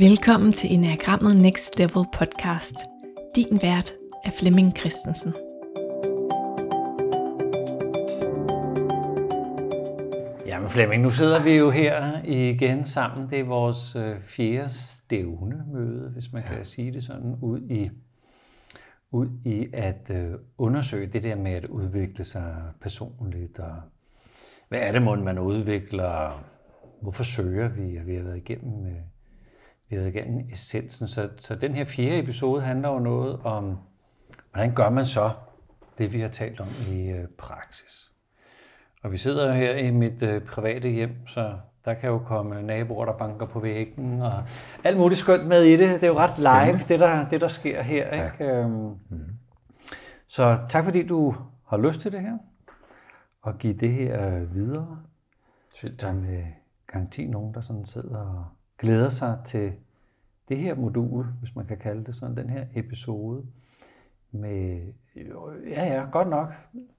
Velkommen til Enagrammet Next Level podcast. Din vært er Flemming Christensen. Jamen Flemming, nu sidder vi jo her igen sammen. Det er vores øh, fjerde stævne møde, hvis man kan sige det sådan, ud i, ud i at øh, undersøge det der med at udvikle sig personligt. Og hvad er det, må man udvikler? Hvorfor søger vi? Og vi har været igennem øh, vi har igennem essensen. Så, så den her fjerde episode handler jo noget om, hvordan gør man så det, vi har talt om i øh, praksis. Og vi sidder her i mit øh, private hjem, så der kan jo komme naboer, der banker på væggen, og alt muligt skønt med i det. Det er jo ret live, det der, det der sker her. Ikke? Øhm, mm. Så tak fordi du har lyst til det her, og give det her videre. Selv tak. Med garanti nogen, der sådan sidder og glæder sig til det her modul, hvis man kan kalde det sådan, den her episode med, ja ja, godt nok,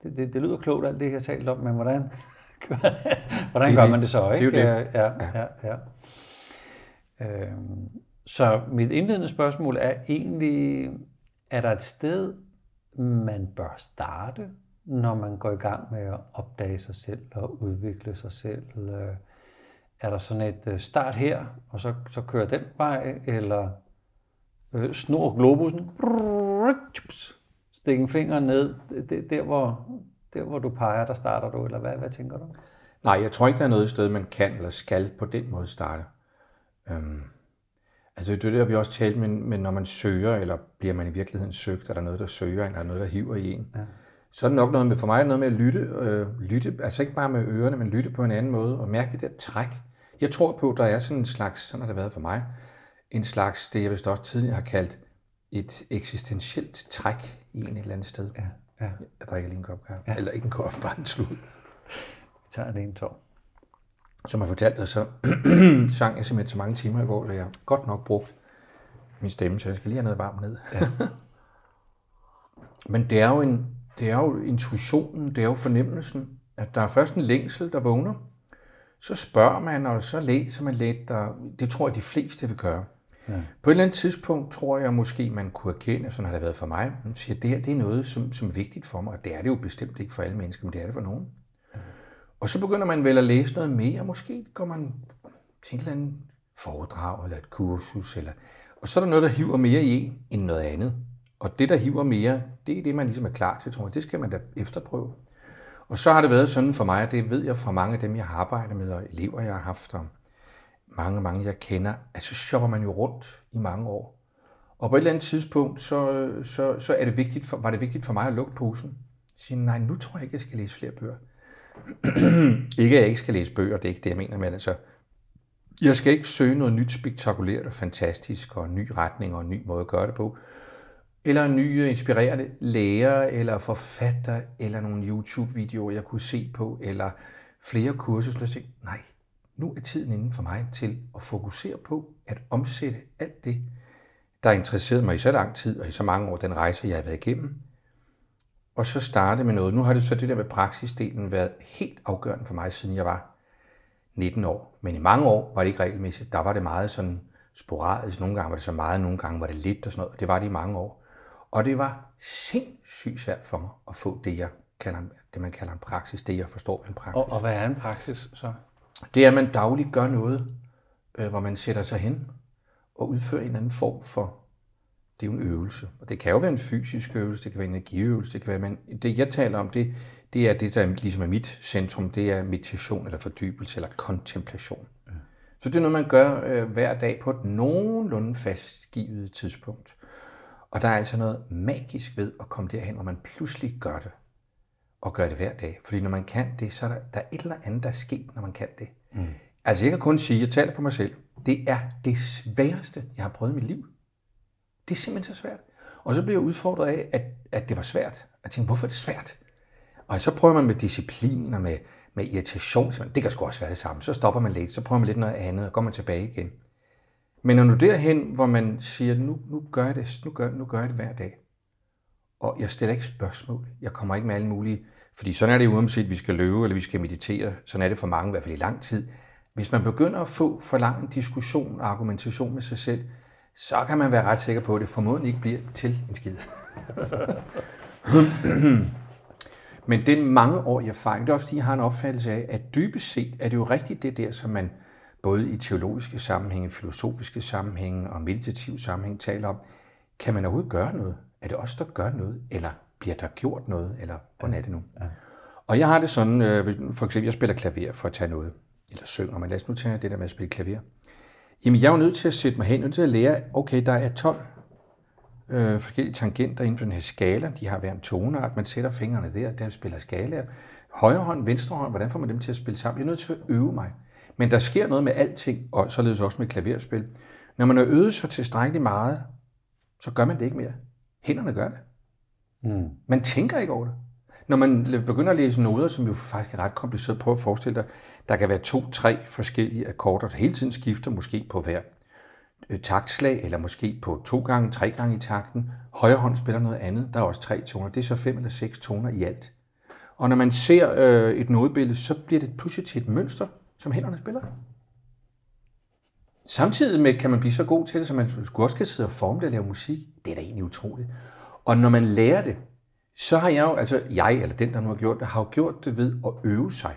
det, det, det lyder klogt alt det, jeg har talt om, men hvordan, hvordan gør man det så, ikke? Det er jo det. Ja, ja, ja. ja. Øhm, så mit indledende spørgsmål er egentlig, er der et sted, man bør starte, når man går i gang med at opdage sig selv og udvikle sig selv? Øh, er der sådan et øh, start her, og så, så kører den vej, eller øh, snor globusen, stik en finger ned, det, der, hvor, der hvor du peger, der starter du, eller hvad, hvad tænker du? Nej, jeg tror ikke, der er noget sted, man kan eller skal på den måde starte. Øhm, altså det er det, vi også talt med, men når man søger, eller bliver man i virkeligheden søgt, er der noget, der søger en, er der noget, der hiver i en. Ja. Så er det nok noget med, for mig noget med at lytte, øh, lytte, altså ikke bare med ørerne, men lytte på en anden måde, og mærke det der træk, jeg tror på, at der er sådan en slags, sådan har det været for mig, en slags, det jeg vist også tidligere har kaldt, et eksistentielt træk i en et eller andet sted. Ja, ja. Jeg drikker lige en kop kaffe. Ja. Eller ikke en kop, bare en slud. Vi tager det en tår. Som jeg fortalte dig, så sang jeg simpelthen så mange timer i går, at jeg godt nok brugt min stemme, så jeg skal lige have noget varmt ned. Ja. Men det er, jo en, det er jo intuitionen, det er jo fornemmelsen, at der er først en længsel, der vågner, så spørger man, og så læser man lidt, og det tror jeg, de fleste vil gøre. Ja. På et eller andet tidspunkt tror jeg måske, man kunne erkende, sådan har det været for mig, man siger, at det her det er noget, som, som er vigtigt for mig, og det er det jo bestemt ikke for alle mennesker, men det er det for nogen. Ja. Og så begynder man vel at læse noget mere, måske går man til et eller andet foredrag, eller et kursus, eller... og så er der noget, der hiver mere i en, end noget andet. Og det, der hiver mere, det er det, man ligesom er klar til, tror jeg. Det skal man da efterprøve. Og så har det været sådan for mig, og det ved jeg fra mange af dem, jeg har arbejdet med, og elever, jeg har haft, og mange, mange, jeg kender, at så shopper man jo rundt i mange år. Og på et eller andet tidspunkt, så, så, så er det vigtigt for, var det vigtigt for mig at lukke posen. Sige, nej, nu tror jeg ikke, jeg skal læse flere bøger. ikke, at jeg ikke skal læse bøger, det er ikke det, jeg mener, men altså, jeg skal ikke søge noget nyt spektakulært og fantastisk, og en ny retning og en ny måde at gøre det på eller en ny inspirerende lærer, eller forfatter, eller nogle YouTube-videoer, jeg kunne se på, eller flere kurser, så jeg tænkte, nej, nu er tiden inden for mig til at fokusere på at omsætte alt det, der interesserede mig i så lang tid, og i så mange år, den rejse, jeg har været igennem, og så starte med noget. Nu har det så det der med praksisdelen været helt afgørende for mig, siden jeg var 19 år. Men i mange år var det ikke regelmæssigt. Der var det meget sådan sporadisk. Nogle gange var det så meget, nogle gange var det lidt og sådan noget. Det var det i mange år. Og det var sindssygt svært for mig at få det, jeg kalder, det man kalder en praksis, det jeg forstår en praksis. Og, og hvad er en praksis så? Det er, at man dagligt gør noget, øh, hvor man sætter sig hen og udfører en eller anden form for, det er jo en øvelse. Og det kan jo være en fysisk øvelse, det kan være en energiøvelse, det kan være, men det jeg taler om, det, det er det, der ligesom er mit centrum, det er meditation eller fordybelse eller kontemplation. Ja. Så det er noget, man gør øh, hver dag på et nogenlunde fastgivet tidspunkt. Og der er altså noget magisk ved at komme derhen, hvor man pludselig gør det. Og gør det hver dag. Fordi når man kan det, så er der, der er et eller andet, der er sket, når man kan det. Mm. Altså jeg kan kun sige, jeg taler for mig selv, det er det sværeste, jeg har prøvet i mit liv. Det er simpelthen så svært. Og så bliver jeg udfordret af, at, at det var svært. Jeg tænkte, hvorfor er det svært? Og så prøver man med disciplin og med, med irritation. Det kan sgu også være det samme. Så stopper man lidt, så prøver man lidt noget andet, og går man tilbage igen. Men når du derhen, hvor man siger, nu, nu, gør jeg det, nu, gør, nu gør jeg det hver dag, og jeg stiller ikke spørgsmål, jeg kommer ikke med alle mulige, fordi sådan er det uanset, at vi skal løbe eller vi skal meditere, sådan er det for mange, i hvert fald i lang tid, Hvis man begynder at få for lang en diskussion og argumentation med sig selv, så kan man være ret sikker på, at det formodentlig ikke bliver til en skid. Men det mange år, jeg fejler. Det er også fordi, jeg har en opfattelse af, at dybest set er det jo rigtigt det der, som man både i teologiske sammenhænge, filosofiske sammenhænge og meditative sammenhænge taler om. Kan man overhovedet gøre noget? Er det os, der gør noget? Eller bliver der gjort noget? Eller hvordan er det nu? Ja. Og jeg har det sådan, øh, for eksempel, jeg spiller klaver for at tage noget, eller synger, men lad os nu tage det der med at spille klaver. Jamen, jeg er jo nødt til at sætte mig hen, nødt til at lære, okay, der er 12 øh, forskellige tangenter inden for den her skala. De har hver en toneart. Man sætter fingrene der, der spiller skala. Højre hånd, venstre hånd, hvordan får man dem til at spille sammen? Jeg er nødt til at øve mig. Men der sker noget med alting, og således også med klaverspil. Når man har øvet sig tilstrækkeligt meget, så gør man det ikke mere. Hænderne gør det. Mm. Man tænker ikke over det. Når man begynder at læse noder, som jo faktisk er ret kompliceret, prøv at forestille dig, der kan være to-tre forskellige akkorder, der hele tiden skifter måske på hver øh, taktslag, eller måske på to gange, tre gange i takten. Højre hånd spiller noget andet, der er også tre toner. Det er så fem eller seks toner i alt. Og når man ser øh, et nodebillede, så bliver det pludselig til et mønster, som hænderne spiller. Samtidig med kan man blive så god til det, så man skulle også kan sidde og forme det og lave musik. Det er da egentlig utroligt. Og når man lærer det, så har jeg jo, altså jeg eller den, der nu har gjort det, har jo gjort det ved at øve sig.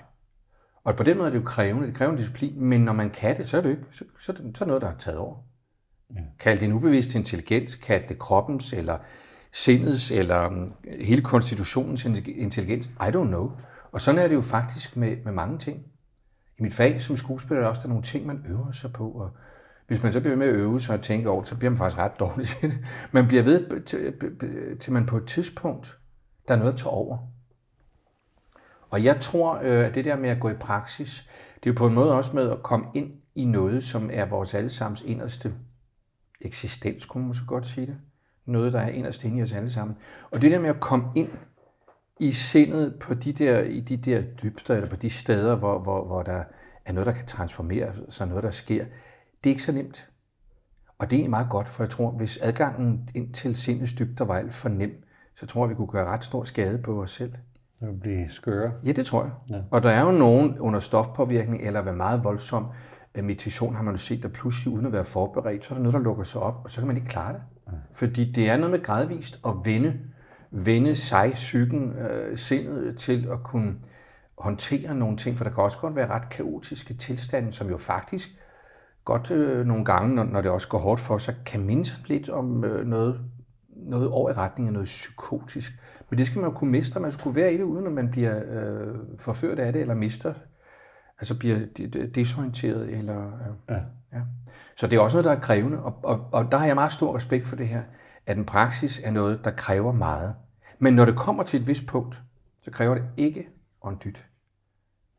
Og på den måde er det jo krævende, det kræver en disciplin, men når man kan det, så er det ikke, så, så, så er noget, der er taget over. Ja. Kald det en ubevidst intelligens, kald det kroppens, eller sindets, eller um, hele konstitutionens intelligens. I don't know. Og sådan er det jo faktisk med, med mange ting. I mit fag som skuespiller er der også der er nogle ting, man øver sig på, og hvis man så bliver med at øve sig og tænke over så bliver man faktisk ret dårlig til det. Man bliver ved, til, til man på et tidspunkt, der er noget at tage over. Og jeg tror, øh, at det der med at gå i praksis, det er jo på en måde også med at komme ind i noget, som er vores allesammens inderste eksistens, kunne man så godt sige det. Noget, der er inderst inde i os alle sammen. Og det der med at komme ind i sindet på de der, i de der dybder, eller på de steder, hvor, hvor, hvor der er noget, der kan transformere sig, noget, der sker, det er ikke så nemt. Og det er meget godt, for jeg tror, hvis adgangen ind til sindets dybder var alt for nem, så tror jeg, vi kunne gøre ret stor skade på os selv. Det vil blive skøre. Ja, det tror jeg. Ja. Og der er jo nogen under stofpåvirkning, eller ved meget voldsom øh, meditation, har man jo set, der pludselig uden at være forberedt, så er der noget, der lukker sig op, og så kan man ikke klare det. Ja. Fordi det er noget med gradvist at vende, vende sig, psyken, øh, sindet til at kunne håndtere nogle ting, for der kan også godt være ret kaotiske tilstande, som jo faktisk godt øh, nogle gange, når, når det også går hårdt for sig, kan minde sig lidt om øh, noget, noget over i retning af noget psykotisk. Men det skal man jo kunne mestre. Man skulle være i det, uden at man bliver øh, forført af det, eller mister, altså bliver desorienteret. Eller, øh, ja. Ja. Så det er også noget, der er krævende, og, og, og der har jeg meget stor respekt for det her, at en praksis er noget, der kræver meget. Men når det kommer til et vist punkt, så kræver det ikke en dyt.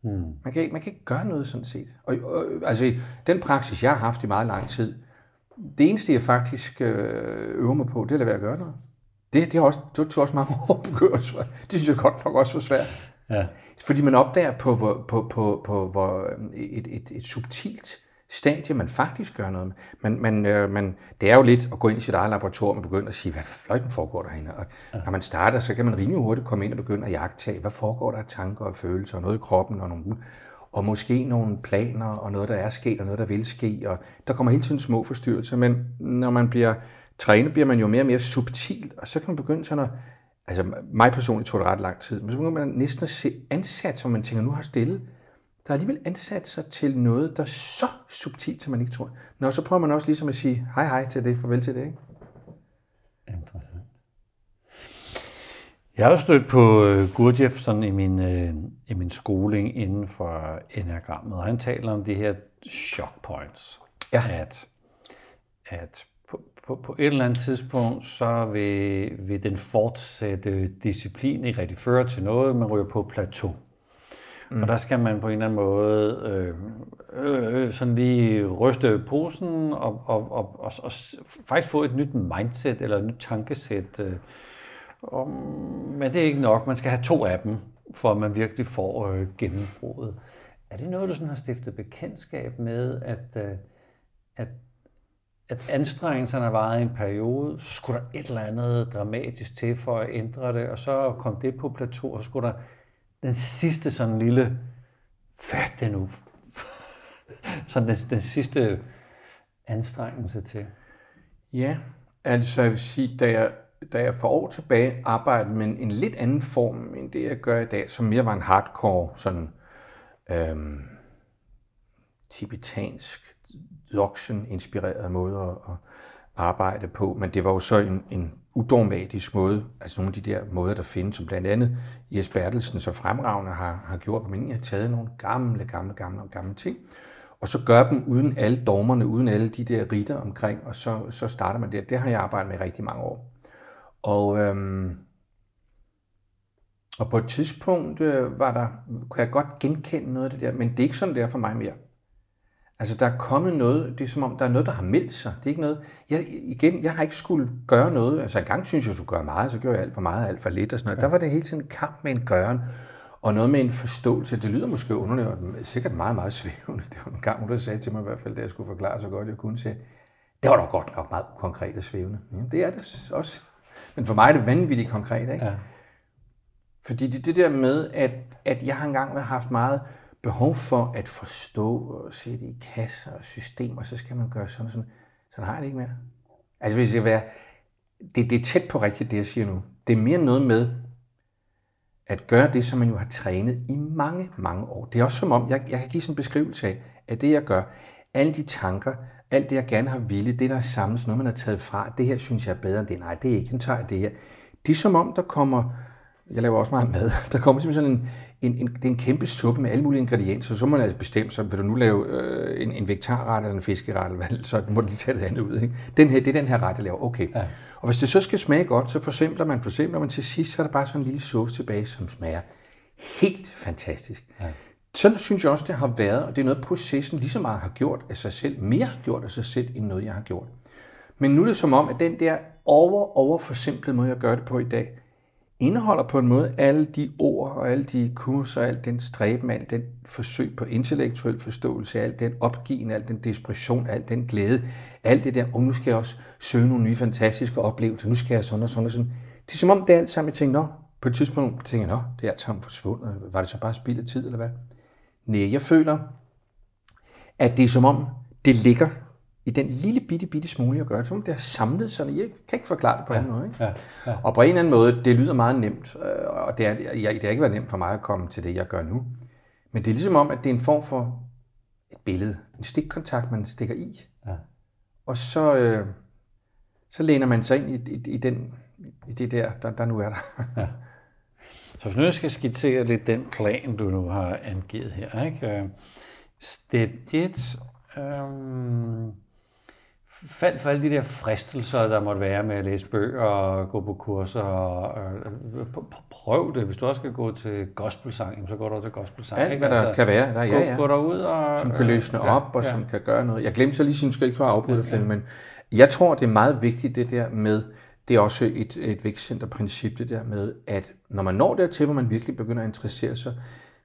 Hmm. Man, kan, man kan ikke gøre noget sådan set. Og, og, altså, den praksis, jeg har haft i meget lang tid, det eneste, jeg faktisk øh, øver mig på, det er at lade være at gøre noget. Det, det, har også, det tog også mange år at begynde. Det synes jeg godt nok også var svært. Ja. Fordi man opdager på, på, på, på, på hvor et, et, et subtilt stadie, man faktisk gør noget med. Man, man, øh, man, det er jo lidt at gå ind i sit eget laboratorium og begynde at sige, hvad fløjten foregår derinde. Og ja. når man starter, så kan man rimelig hurtigt komme ind og begynde at jagtage, hvad foregår der af tanker og følelser, og noget i kroppen og nogle og måske nogle planer og noget, der er sket og noget, der vil ske. Og der kommer hele tiden små forstyrrelser, men når man bliver trænet, bliver man jo mere og mere subtil, og så kan man begynde sådan at, altså mig personligt tog det ret lang tid, men så begynder man næsten at se ansat, som man tænker, nu har stille, der er alligevel ansat sig til noget, der er så subtilt, som man ikke tror. Nå, så prøver man også ligesom at sige hej hej til det, farvel til det, ikke? Interessant. Jeg har stødt på øh, Gurdjieff sådan i min, øh, i min skoling inden for enagrammet, og han taler om de her shock points. Ja. At, at på, på, på et eller andet tidspunkt, så vil, vil den fortsatte disciplin ikke rigtig føre til noget, man ryger på plateau. Mm. Og der skal man på en eller anden måde øh, øh, øh sådan lige ryste posen og, og, og, og, og faktisk få et nyt mindset eller et nyt tankesæt. Øh, og, men det er ikke nok. Man skal have to af dem, for at man virkelig får øh, gennembruddet. Er det noget, du sådan har stiftet bekendtskab med, at, øh, at, at anstrengelserne har varet en periode, så skulle der et eller andet dramatisk til for at ændre det, og så kom det på plateau, og så skulle der den sidste sådan lille, fat det nu, sådan den, den sidste anstrengelse til? Ja, altså jeg vil sige, da jeg, da jeg for år tilbage arbejdede med en lidt anden form, end det jeg gør i dag, som mere var en hardcore, sådan øhm, tibetansk, dzogchen-inspireret måde at, at arbejde på, men det var jo så en, en udogmatisk måde, altså nogle af de der måder, der findes, som blandt andet Jes Bertelsen så fremragende har, har gjort, hvor man har taget nogle gamle, gamle, gamle, gamle ting, og så gør dem uden alle dogmerne, uden alle de der ritter omkring, og så, så starter man der. Det har jeg arbejdet med rigtig mange år. Og, øhm, og på et tidspunkt øh, var der, kunne jeg godt genkende noget af det der, men det er ikke sådan, det er for mig mere. Altså, der er kommet noget, det er som om, der er noget, der har meldt sig. Det er ikke noget, jeg, igen, jeg har ikke skulle gøre noget. Altså, engang synes jeg, jeg skulle gøre meget, så gjorde jeg alt for meget, alt for lidt og sådan noget. Ja. Der var det hele tiden en kamp med en gøren, og noget med en forståelse. Det lyder måske underligt, og sikkert meget, meget svævende. Det var en gang, der sagde til mig i hvert fald, da jeg skulle forklare så godt, jeg kunne sige, det var da godt nok meget konkret og svævende. Ja, det er det også. Men for mig er det vanvittigt konkret, ikke? Ja. Fordi det, det der med, at, at jeg har engang haft meget behov for at forstå og sætte i kasser og systemer, så skal man gøre sådan og sådan. Sådan har jeg det ikke mere. Altså hvis jeg være, det, det er tæt på rigtigt, det jeg siger nu. Det er mere noget med at gøre det, som man jo har trænet i mange, mange år. Det er også som om, jeg, jeg kan give sådan en beskrivelse af, at det jeg gør, alle de tanker, alt det jeg gerne har ville, det der er samlet, noget man har taget fra, det her synes jeg er bedre end det, nej, det er ikke, den tager jeg det her. Det er som om, der kommer jeg laver også meget mad. Der kommer simpelthen sådan en, en, en, det er en kæmpe suppe med alle mulige ingredienser, så må man altså bestemme sig, vil du nu lave øh, en, en vegetarret eller en fiskeret, eller hvad, så må du lige tage det andet ud. Ikke? Den her, det er den her ret, jeg laver. Okay. Ja. Og hvis det så skal smage godt, så forsimpler man, forsimpler man til sidst, så er der bare sådan en lille sauce tilbage, som smager helt fantastisk. Ja. Sådan synes jeg også, det har været, og det er noget, processen lige så meget har gjort af sig selv, mere har gjort af sig selv, end noget, jeg har gjort. Men nu er det som om, at den der over, over forsimplede måde, jeg gør det på i dag, indeholder på en måde alle de ord og alle de kurser, og alt den stræben, alt den forsøg på intellektuel forståelse, al den opgiven, al den desperation, al den glæde, alt det der, og nu skal jeg også søge nogle nye fantastiske oplevelser, nu skal jeg sådan og sådan og sådan. Det er som om det er alt sammen, jeg tænker, nå, på et tidspunkt tænker jeg, nå, det er alt sammen forsvundet, var det så bare spild af tid, eller hvad? Nej, jeg føler, at det er som om, det ligger i den lille bitte, bitte smule, jeg gør, som det har samlet sig. Jeg kan ikke forklare det på en ja, måde. Ikke? Ja, ja. Og på en eller anden måde, det lyder meget nemt, øh, og det, er, jeg, det har ikke været nemt for mig at komme til det, jeg gør nu. Men det er ligesom om, at det er en form for et billede, en stikkontakt, man stikker i. Ja. Og så, øh, så læner man sig ind i, i, i, den, i det der, der, der nu er der. ja. Så hvis nu jeg skal skitsere lidt den plan, du nu har angivet her. Ikke? Øh, step 1, øhm, faldt for alle de der fristelser, der måtte være med at læse bøger og gå på kurser. Og, og, prøv det. Hvis du også skal gå til gospelsang, så går du til gospelsang. Alt, hvad der altså, kan være. Der, ja, ja. Gå, gå derud og... Som kan løsne ja, op, og ja. som kan gøre noget. Jeg glemte så lige, synes ikke for at afbryde ja, ja. men jeg tror, det er meget vigtigt, det der med, det er også et, et vækstcenterprincip, det der med, at når man når dertil, hvor man virkelig begynder at interessere sig,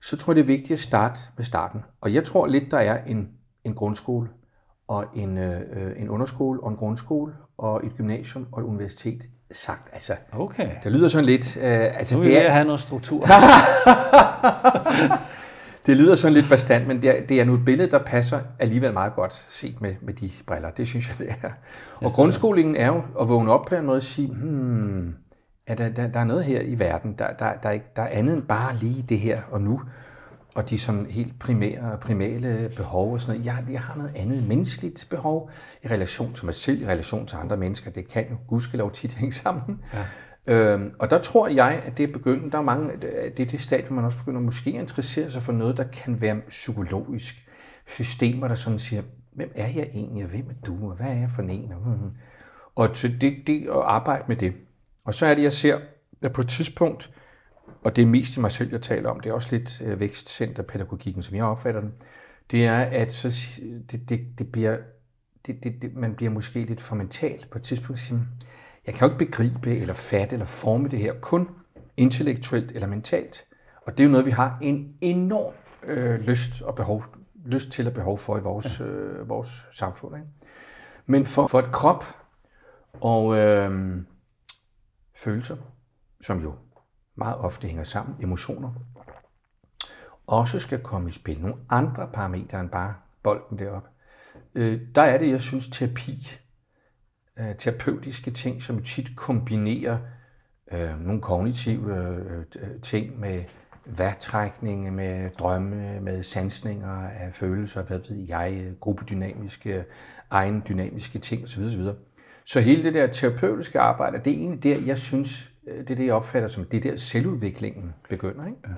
så tror jeg, det er vigtigt at starte med starten. Og jeg tror lidt, der er en, en grundskole og en, øh, en underskole og en grundskole og et gymnasium og et universitet sagt. Altså, okay. Det lyder sådan lidt... Øh, altså, nu vil det er, have noget struktur. det lyder sådan lidt bestand, men det er, det er nu et billede, der passer alligevel meget godt set med, med de briller. Det synes jeg, det er. Og grundskolingen er jo at vågne op på en måde og sige, hmm, er der, der, der er noget her i verden, der, der, der, er, der er andet end bare lige det her og nu og de sådan helt primære, primale behov og sådan noget. Jeg, jeg har noget andet menneskeligt behov i relation til mig selv, i relation til andre mennesker. Det kan jo gudskelov tit hænge sammen. Ja. Øhm, og der tror jeg, at det er begyndt, der er mange, det er det stadie, man også begynder måske at interessere sig for noget, der kan være psykologisk. Systemer, der sådan siger, hvem er jeg egentlig, og hvem er du, og hvad er jeg for en? Og det, det at arbejde med det. Og så er det, jeg ser, at på et tidspunkt, og det er mest mig selv, jeg taler om, det er også lidt øh, vækstcenterpædagogikken, som jeg opfatter den, det er, at så, det, det, det bliver, det, det, det, man bliver måske lidt for mental på et tidspunkt. Jeg kan jo ikke begribe eller fatte eller forme det her kun intellektuelt eller mentalt. Og det er jo noget, vi har en enorm øh, lyst og behov, lyst til og behov for i vores, øh, vores samfund. Ikke? Men for, for et krop og øh, følelser, som jo meget ofte hænger sammen, emotioner, også skal komme i spil. Nogle andre parametre end bare bolden derop. Øh, der er det, jeg synes, terapi, øh, terapeutiske ting, som tit kombinerer øh, nogle kognitive øh, øh ting med værtrækning, med drømme, med sansninger af følelser, hvad ved jeg, gruppedynamiske, egen dynamiske ting osv. osv. Så hele det der terapeutiske arbejde, det er egentlig der, jeg synes, det er det, jeg opfatter som, det er der selvudviklingen begynder. Ikke? Ja.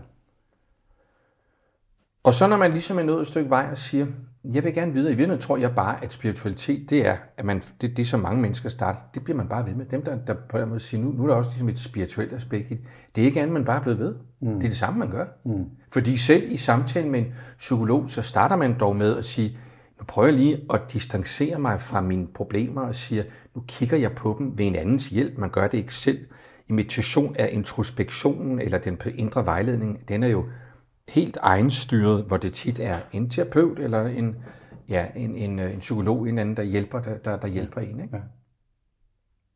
Og så når man ligesom er nået et stykke vej og siger, jeg vil gerne videre, i virkeligheden tror jeg bare, at spiritualitet, det er, at man, det, det som mange mennesker starter, det bliver man bare ved med. Dem, der, der på den måde siger, nu, nu er der også ligesom et spirituelt aspekt i det. Det er ikke andet, man bare er blevet ved. Mm. Det er det samme, man gør. Mm. Fordi selv i samtalen med en psykolog, så starter man dog med at sige, nu prøver jeg lige at distancere mig fra mine problemer og siger, nu kigger jeg på dem ved en andens hjælp. Man gør det ikke selv. I meditation er introspektionen eller den indre vejledning, den er jo helt egenstyret, hvor det tit er en terapeut eller en, ja, en, en, en psykolog, en anden, der hjælper, der, der, der hjælper en. Ikke? Ja.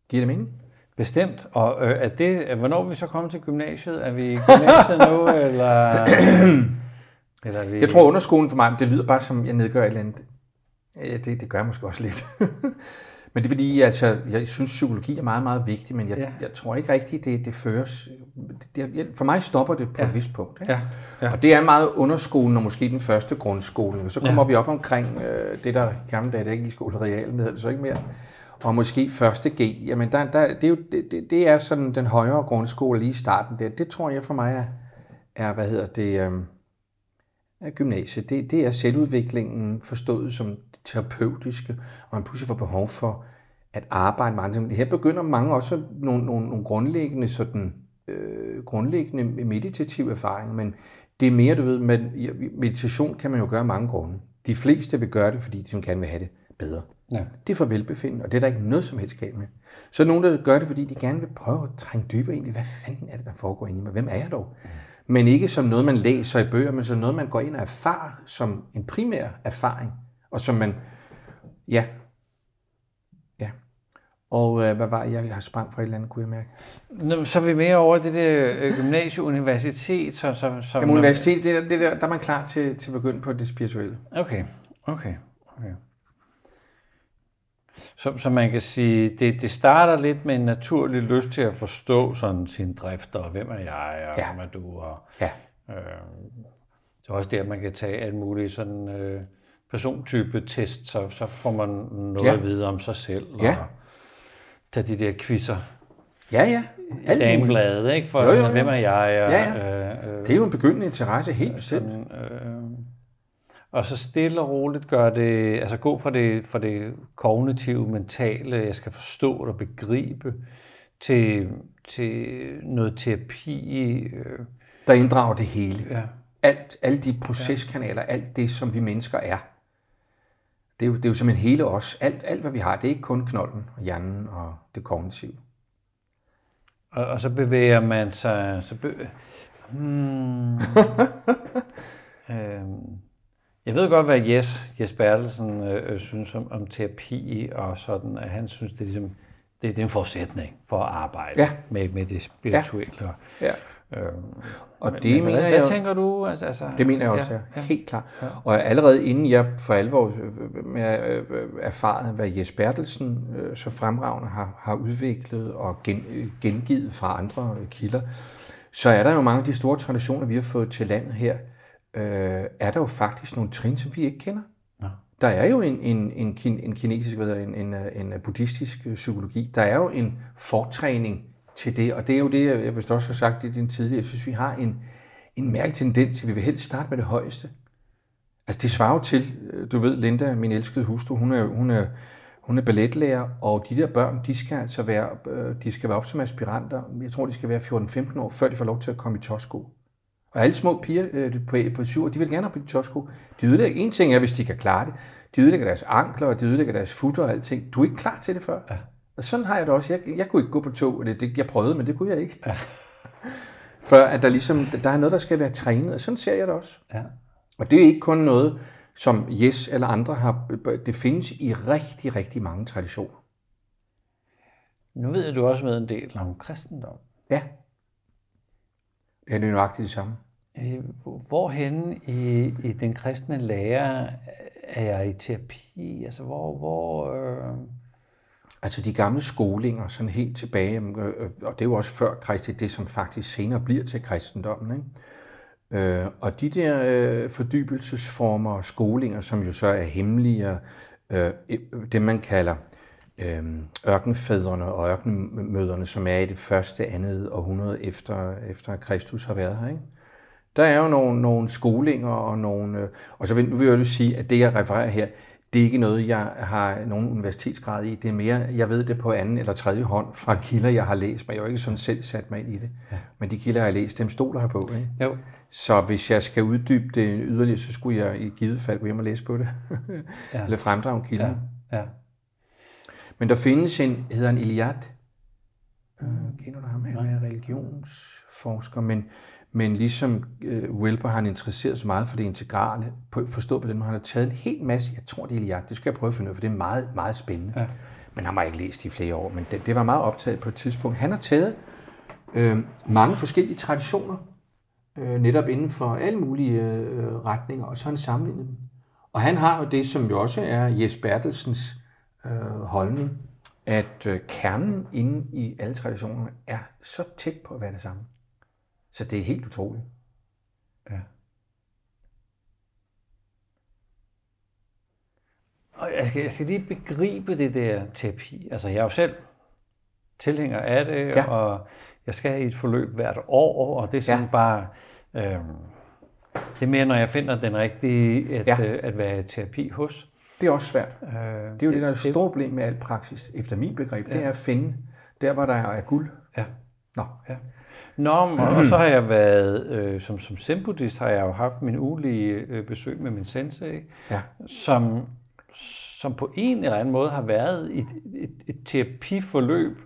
Giver det mening? Bestemt. Og øh, er det, hvornår er vi så kommet til gymnasiet? Er vi i gymnasiet nu, eller... eller er vi... Jeg tror underskolen for mig, det lyder bare som, jeg nedgør et eller andet. Ja, det, det gør jeg måske også lidt. men det er fordi, altså, jeg synes, psykologi er meget, meget vigtig, men jeg, ja. jeg tror ikke rigtigt, det, det føres. Det, for mig stopper det på ja. et vist punkt. Ikke? Ja. Ja. Og det er meget underskolen, og måske den første grundskole. Og så kommer ja. vi op omkring øh, det, der gamle dage, det er ikke i skolerealen, det hedder det så ikke mere. Og måske første G. Jamen, der, der, det, er jo, det, det er sådan den højere grundskole lige i starten der. Det tror jeg for mig er, er hvad hedder det, øh, gymnasiet. Det, det er selvudviklingen forstået som terapeutiske, og man pludselig får behov for at arbejde med andre. Her begynder mange også nogle, nogle, nogle grundlæggende, sådan, øh, grundlæggende meditative erfaringer, men det er mere, du ved, med, meditation kan man jo gøre mange grunde. De fleste vil gøre det, fordi de gerne vil have det bedre. Ja. Det er for velbefindende, og det er der ikke noget som helst galt med. Så er nogen, der gør det, fordi de gerne vil prøve at trænge dybere ind i, hvad fanden er det, der foregår inde i mig? Hvem er jeg dog? Mm. Men ikke som noget, man læser i bøger, men som noget, man går ind og erfarer som en primær erfaring og som man, ja, ja. Og øh, hvad var jeg, jeg har sprang fra et eller andet, kunne jeg mærke? Nå, så er vi mere over det der øh, gymnasie, universitet, så, så, så Jamen, universitet, det der, det der, der er man klar til, til at begynde på det spirituelle. Okay, okay, okay. Så, så man kan sige, det, det starter lidt med en naturlig lyst til at forstå sådan sin drift, og hvem er jeg, og ja. hvem er du, og ja. øh, det er også der, man kan tage alt muligt sådan... Øh, persontype test, så, så får man noget ja. at vide om sig selv. Ja. Og tage de der quizzer. Ja, ja. Alt Damebladet, ikke? For jo, jo, jo. hvem er jeg? Og, ja, ja. Øh, øh, det er jo en begyndende interesse, helt bestemt. Sådan, øh, og så stille og roligt gør det, altså gå fra det, fra det kognitive, mentale, jeg skal forstå og begribe, til, til noget terapi. Øh, der inddrager det hele. Ja. Alt, alle de proceskanaler, ja. alt det, som vi mennesker er det er jo, det er jo simpelthen hele os. Alt, alt, hvad vi har, det er ikke kun knolden og hjernen og det kognitive. Og, og så bevæger man sig... Så be... hmm. øhm. Jeg ved godt, hvad Jes, Jes Bertelsen øh, øh, synes om, om terapi, og sådan, at han synes, det er, ligesom, det, det er en forudsætning for at arbejde ja. med, med det spirituelle. Ja. Ja. Øhm, og men, det men, mener hvad, jeg, hvad tænker du? Altså, altså, det mener jeg også, ja. ja. Helt klart. Ja. Og allerede inden jeg for alvor øh, med øh, erfaret, hvad Jes Bertelsen øh, så fremragende har, har udviklet og gen, gengivet fra andre kilder, så er der jo mange af de store traditioner, vi har fået til landet her, øh, er der jo faktisk nogle trin, som vi ikke kender. Ja. Der er jo en, en, en, en kinesisk, hvad en, en, en buddhistisk psykologi. Der er jo en fortræning til det. Og det er jo det, jeg vist også har sagt i din tidligere. Jeg synes, vi har en, en mærkelig tendens, vi vil helst starte med det højeste. Altså det svarer til, øh, du ved, Linda, min elskede hustru, hun er, hun er, hun er balletlærer, og de der børn, de skal altså være, øh, de skal være op som aspiranter. Jeg tror, de skal være 14-15 år, før de får lov til at komme i tåsko. Og alle små piger øh, på, på 7 år, de vil gerne op i tåsko. De ødelægger, en ting er, hvis de kan klare det, de ødelægger deres ankler, og de ødelægger deres futter og alting. Du er ikke klar til det før. Ja. Og sådan har jeg det også. Jeg, jeg kunne ikke gå på tog. Det, det, jeg prøvede, men det kunne jeg ikke. Ja. For at der ligesom, der er noget, der skal være trænet, og sådan ser jeg det også. Ja. Og det er ikke kun noget, som Yes eller andre har, det findes i rigtig, rigtig mange traditioner. Nu ved jeg, du også ved en del om kristendom. Ja. Det er nøjagtigt det samme. Øh, hvorhen i, i den kristne lære er jeg i terapi? Altså, hvor... hvor øh... Altså de gamle skolinger, sådan helt tilbage, øh, øh, og det er jo også før Kristi, det som faktisk senere bliver til kristendommen. Ikke? Øh, og de der øh, fordybelsesformer og skolinger, som jo så er hemmelige, øh, øh det man kalder øh, ørkenfædrene og ørkenmøderne, som er i det første, andet århundrede efter, efter Kristus har været her. Ikke? Der er jo nogle, nogle skolinger og nogle... Og så vil, nu vil jeg jo sige, at det, jeg refererer her, det er ikke noget, jeg har nogen universitetsgrad i. Det er mere, jeg ved det på anden eller tredje hånd fra kilder, jeg har læst, men jeg har jo ikke sådan selv sat mig ind i det. Ja. Men de kilder, jeg har læst, dem stoler her på. Ikke? Jo. Så hvis jeg skal uddybe det yderligere, så skulle jeg i givet fald gå hjem og læse på det. ja. Eller fremdrage kilden. Ja. Ja. Men der findes en, hedder en Iliad. Øh, kender du ham? Han er religionsforsker, men men ligesom øh, Wilber har han interesseret sig meget for det integrale, på, forstået på den måde, han har taget en hel masse, jeg tror det er Iliad, det skal jeg prøve at finde ud af, for det er meget, meget spændende. Ja. Men han har ikke læst i flere år, men det, det var meget optaget på et tidspunkt. Han har taget øh, mange forskellige traditioner, øh, netop inden for alle mulige øh, retninger, og så han sammenlignet dem. Og han har jo det, som jo også er Jes Bertelsens øh, holdning, at øh, kernen inde i alle traditionerne er så tæt på at være det samme. Så det er helt utroligt. Ja. Og jeg skal, jeg skal lige begribe det der terapi. Altså, jeg er jo selv tilhænger af det, ja. og jeg skal i et forløb hvert år, og det er sådan ja. bare... Øh, det er mere, når jeg finder den rigtige at, ja. øh, at være i terapi hos. Det er også svært. Øh, det er jo det, det der er det store problem med al praksis, efter min begreb, ja. det er at finde der, hvor der er guld. Ja. Nå. Ja. Nå, og så har jeg været, øh, som, som zen har jeg jo haft min ugelige øh, besøg med min sensei, ja. som, som på en eller anden måde har været et, et, et terapiforløb,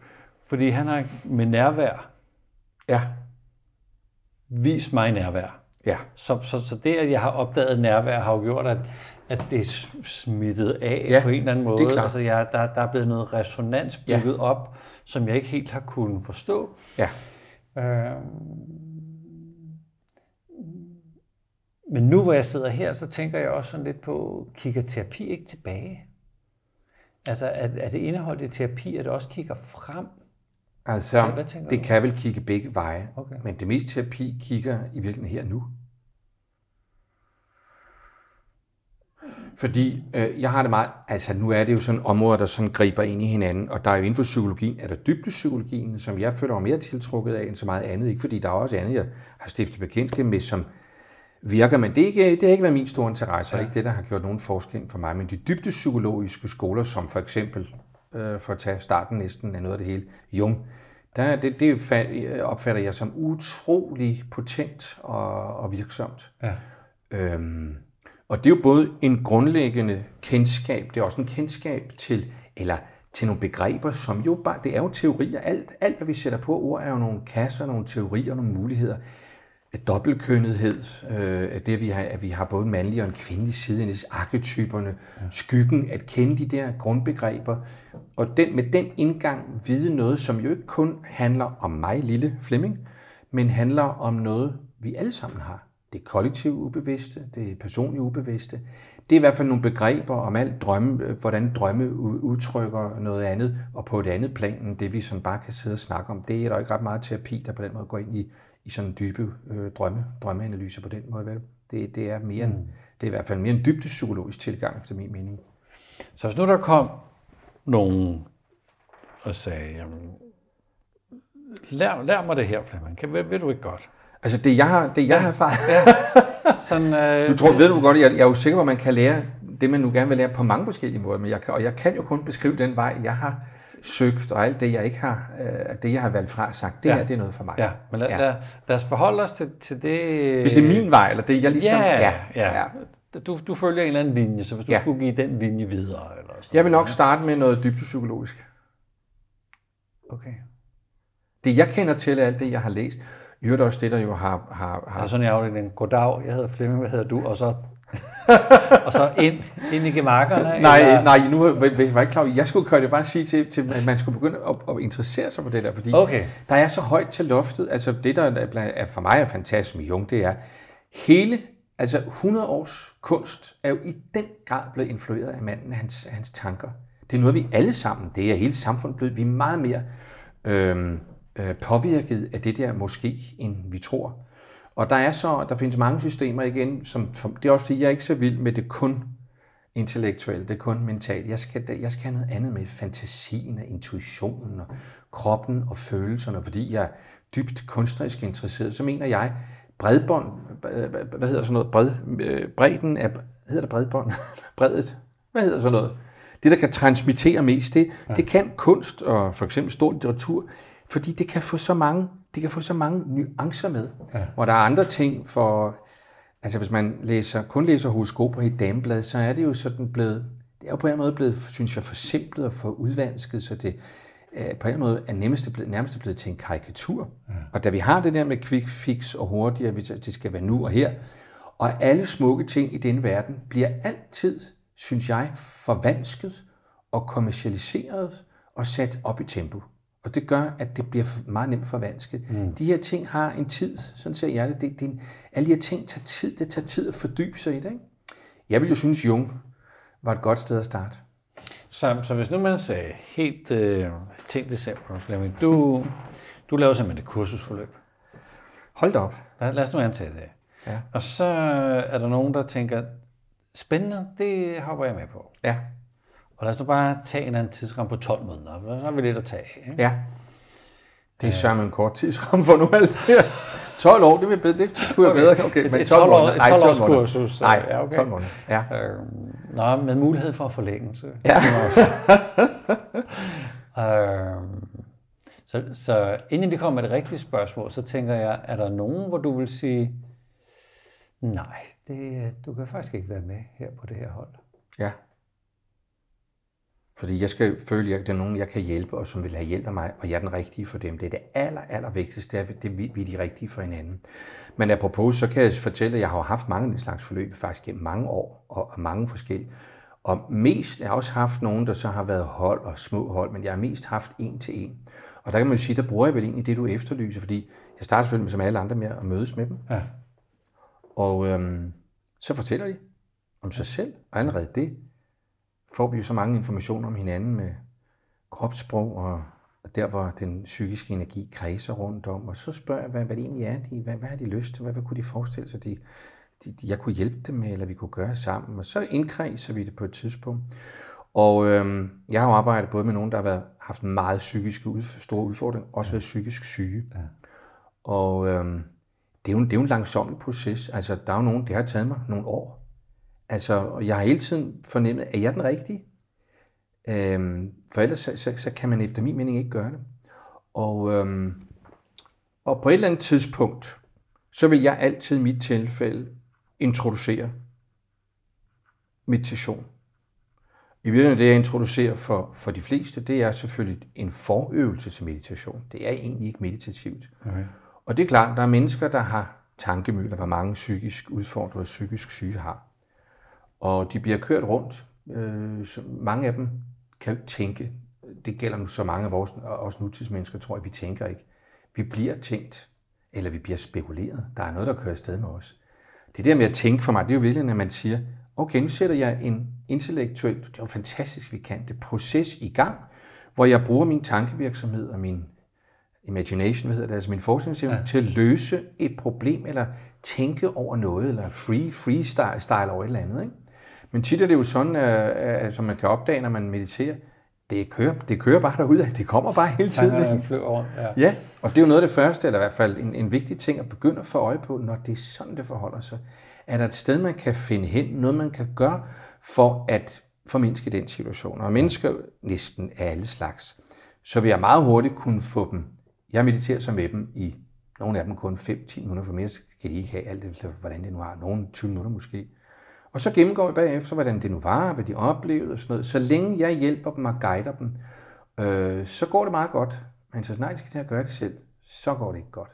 fordi han har med nærvær ja. vist mig nærvær. Ja. Så, så, så det, at jeg har opdaget nærvær, har jo gjort, at, at det er smittet af ja, på en eller anden måde. Det er Altså, jeg, der, der er blevet noget resonans bygget ja. op, som jeg ikke helt har kunnet forstå. Ja. Øh, men nu hvor jeg sidder her, så tænker jeg også sådan lidt på, kigger terapi ikke tilbage? Altså er, er det indeholdt i terapi, at det også kigger frem? Altså, ja, det du? kan vel kigge begge veje, okay. men det meste terapi kigger i virkeligheden her nu. Fordi øh, jeg har det meget, altså nu er det jo sådan områder, der sådan griber ind i hinanden, og der er jo inden for psykologien, er der dybdepsykologien, som jeg føler mig mere tiltrukket af end så meget andet, ikke fordi der er også andet, jeg har stiftet bekendtskab med, som virker, men det, er ikke, det har ikke været min store interesse, ja. ikke det, der har gjort nogen forskel for mig, men de dybdepsykologiske skoler, som for eksempel, øh, for at tage starten næsten af noget af det hele, Jung, der, det, det opfatter jeg som utrolig potent og, og virksomt. Ja. Øhm, og det er jo både en grundlæggende kendskab, det er også en kendskab til, eller til nogle begreber, som jo bare, det er jo teorier. Alt, alt hvad vi sætter på ord, er jo nogle kasser, nogle teorier, nogle muligheder. Dobbeltkønnethed, øh, det vi har, at vi har både en mandlig og en kvindelig side, i arketyperne, skyggen, at kende de der grundbegreber, og den, med den indgang vide noget, som jo ikke kun handler om mig, lille Flemming, men handler om noget, vi alle sammen har det kollektive ubevidste, det personlige ubevidste. Det er i hvert fald nogle begreber om alt drømme, hvordan drømme udtrykker noget andet, og på et andet plan end det, vi sådan bare kan sidde og snakke om. Det er der ikke ret meget terapi, der på den måde går ind i, i sådan dybe øh, drømme, drømmeanalyser på den måde. Vel? Det, det, er mere en, mm. det er i hvert fald mere en dybde psykologisk tilgang, efter min mening. Så hvis nu der kom nogen og sagde, jamen, lær, lær mig det her, Flemming, kan, vil, vil du ikke godt? Altså det, jeg har, det, jeg ja. har erfaret. Ja. Sådan, øh... Du tror, ved du godt, jeg, jeg er jo sikker på, at man kan lære det, man nu gerne vil lære på mange forskellige måder, men jeg kan, og jeg kan jo kun beskrive den vej, jeg har søgt, og alt det, jeg ikke har, øh, det, jeg har valgt fra, sagt, det ja. her, det er noget for mig. Ja, men lad, ja. lad, lad os forholde os til, til det... Hvis det er min vej, eller det, jeg ligesom... Ja, ja. ja. ja. Du, du følger en eller anden linje, så hvis du ja. skulle give den linje videre, eller sådan Jeg vil nok starte med noget dybt psykologisk. Okay. Det, jeg kender til, er alt det, jeg har læst. I øvrigt også det, der jo har... har, har... Altså sådan i afdelingen, goddag, jeg hedder Flemming, hvad hedder du? Og så og så ind, ind i gemakkerne? Nej, eller? nej, nu var jeg ikke klar. Jeg skulle køre det bare sige til, til, at man skulle begynde at, at interessere sig for det der, fordi Okay. der er så højt til loftet. Altså det, der er for mig er fantastisk med Jung, det er hele, altså 100 års kunst er jo i den grad blevet influeret af manden, hans, hans tanker. Det er noget, vi alle sammen, det er hele samfundet blevet, vi er meget mere øhm, øh, påvirket af det der måske, end vi tror. Og der er så, der findes mange systemer igen, som, det er også fordi, jeg er ikke så vild med det kun intellektuelle, det er kun mentalt. Jeg skal, jeg skal have noget andet med fantasien og intuitionen og kroppen og følelserne, fordi jeg er dybt kunstnerisk interesseret, så mener jeg, bredbånd, øh, hvad hedder sådan noget, bred, øh, bredden af, hedder det bredbånd? Bredet? Hvad hedder sådan noget? Det, der kan transmittere mest, det, ja. det kan kunst og for eksempel stor litteratur, fordi det kan få så mange, det kan få så mange nuancer med, ja. hvor der er andre ting for, altså hvis man læser, kun læser horoskoper i et dameblad, så er det jo sådan blevet, det er jo på en måde blevet, synes jeg, forsimplet og for udvansket, så det øh, på en måde er nemmest blevet, nærmest blevet til en karikatur. Ja. Og da vi har det der med quick fix og hurtigt, at det skal være nu og her, og alle smukke ting i denne verden bliver altid, synes jeg, forvansket og kommercialiseret og sat op i tempo. Og det gør, at det bliver meget nemt forvansket. Mm. De her ting har en tid, sådan ser jeg det. det, det en, alle de her ting tager tid. Det tager tid at fordybe sig i det. Ikke? Jeg vil jo synes, Jung var et godt sted at starte. Så, så hvis nu man sagde helt øh, tænkt eksempel, Flemming, du, du laver simpelthen et kursusforløb. Hold da op. Lad, lad os nu antage det. Ja. Og så er der nogen, der tænker, spændende, det hopper jeg med på. Ja. Og lad os nu bare tage en anden tidsramme på 12 måneder, for så har vi lidt at tage af. Ikke? Ja. Det er sørme en kort tidsramme for nu alt det her. 12 år, det, vil bedre, det kunne jeg bedre. Okay, men 12 måneder. Nej, 12 års måneder. kursus. Nej, ja, okay. 12 måneder. Ja. Øh, nå, med mulighed for forlængelse. Ja. øh, så, så inden det kommer med det rigtige spørgsmål, så tænker jeg, er der nogen, hvor du vil sige, nej, det, du kan faktisk ikke være med her på det her hold? Ja. Fordi jeg skal føle, at det er nogen, jeg kan hjælpe, og som vil have hjælp af mig, og jeg er den rigtige for dem. Det er det aller, aller vigtigste, det er, at vi er de rigtige for hinanden. Men apropos, så kan jeg fortælle, at jeg har haft mange af den slags forløb, faktisk gennem mange år, og mange forskellige. Og mest, jeg har også haft nogen, der så har været hold og små hold, men jeg har mest haft en til en. Og der kan man jo sige, der bruger jeg vel egentlig det, du efterlyser, fordi jeg starter selvfølgelig med, som alle andre med at mødes med dem. Ja. Og øhm, så fortæller de om sig selv, og allerede det får vi jo så mange informationer om hinanden med kropssprog og der, hvor den psykiske energi kredser rundt om. Og så spørger jeg, hvad, hvad det egentlig er, de, hvad, hvad har de lyst til, hvad, hvad kunne de forestille sig, de, de, de, jeg kunne hjælpe dem med, eller vi kunne gøre sammen. Og så indkredser vi det på et tidspunkt. Og øhm, jeg har jo arbejdet både med nogen, der har været, haft meget psykiske ud, store udfordringer, også været psykisk syge. Ja. Og øhm, det, er jo, det er jo en langsommelig proces. Altså, der er jo nogen, det har taget mig nogle år. Altså, jeg har hele tiden fornemmet, at jeg er den rigtige? Øhm, for ellers så, så, så kan man efter min mening ikke gøre det. Og, øhm, og på et eller andet tidspunkt, så vil jeg altid i mit tilfælde introducere meditation. I virkeligheden, det jeg introducerer for, for de fleste, det er selvfølgelig en forøvelse til meditation. Det er egentlig ikke meditativt. Okay. Og det er klart, der er mennesker, der har tankemøller, hvor mange psykisk udfordrede psykisk syge har. Og de bliver kørt rundt. Øh, så mange af dem kan jo ikke tænke. Det gælder nu så mange af vores, også nutidsmennesker, tror jeg, vi tænker ikke. Vi bliver tænkt, eller vi bliver spekuleret. Der er noget, der kører afsted med os. Det der med at tænke for mig, det er jo virkelig, at man siger, okay, nu sætter jeg en intellektuel, det er jo fantastisk, vi kan det, proces i gang, hvor jeg bruger min tankevirksomhed og min imagination, hvad hedder det, altså min forskningsevne, ja. til at løse et problem, eller tænke over noget, eller free, freestyle style over et eller andet. Ikke? Men tit er det jo sådan, at, som man kan opdage, når man mediterer, det kører, det kører bare derud af, det kommer bare hele tiden. Ikke? flyver rundt, ja. Ja, og det er jo noget af det første, eller i hvert fald en, en vigtig ting at begynde at få øje på, når det er sådan, det forholder sig. Er der et sted, man kan finde hen, noget man kan gøre for at formindske den situation? Og mennesker næsten af alle slags. Så vil jeg meget hurtigt kunne få dem, jeg mediterer så med dem i nogle af dem kun 5-10 minutter, for mere kan de ikke have alt det, hvordan det nu har. Nogle 20 minutter måske. Og så gennemgår vi bagefter, hvordan det nu var, hvad de oplevede og sådan noget. Så længe jeg hjælper dem og guider dem, øh, så går det meget godt. Men så snart de skal til at gøre det selv, så går det ikke godt.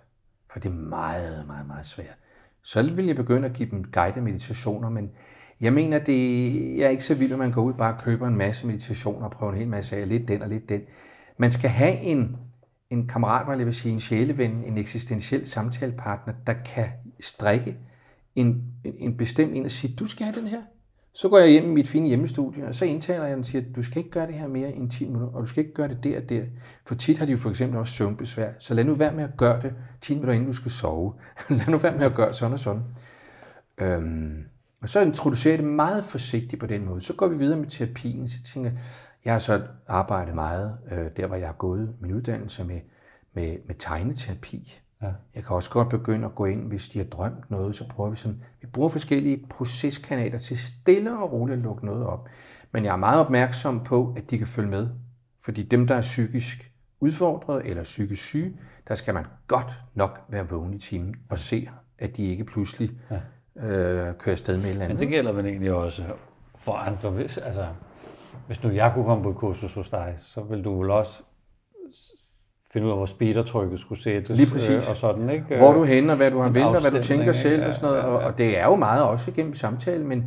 For det er meget, meget, meget svært. så vil jeg begynde at give dem guidede meditationer, men jeg mener, det jeg er ikke så vild, at man går ud og bare køber en masse meditationer og prøver en hel masse af, lidt den og lidt den. Man skal have en, en kammerat, hvad jeg vil sige, en sjæleven, en eksistentiel samtalepartner, der kan strikke en, en, en bestemt en og sige, du skal have den her. Så går jeg hjem i mit fine hjemmestudie, og så indtaler jeg og siger, du skal ikke gøre det her mere end 10 minutter, og du skal ikke gøre det der og der. For tit har de jo for eksempel også søvnbesvær, så lad nu være med at gøre det 10 minutter inden du skal sove. lad nu være med at gøre sådan og sådan. Øhm, og så introducerer jeg det meget forsigtigt på den måde. Så går vi videre med terapien, så tænker jeg, jeg har så arbejdet meget, øh, der hvor jeg har gået min uddannelse med, med, med tegneterapi. Ja. Jeg kan også godt begynde at gå ind, hvis de har drømt noget, så prøver vi sådan, vi bruger forskellige proceskanaler til stille og roligt at lukke noget op. Men jeg er meget opmærksom på, at de kan følge med. Fordi dem, der er psykisk udfordret eller psykisk syge, der skal man godt nok være vågen i timen og se, at de ikke pludselig ja. øh, kører afsted med et eller andet. Men det gælder vel egentlig også for andre. Hvis, altså, hvis nu jeg kunne komme på et kursus hos dig, så vil du vel også finde ud af, hvor speedertrykket skulle sættes. Lige præcis. Øh, og sådan, ikke? Hvor du hen, og hvad du har ventet, hvad du tænker selv ja, og sådan noget. Ja, ja. Og, og det er jo meget også igennem samtale, men,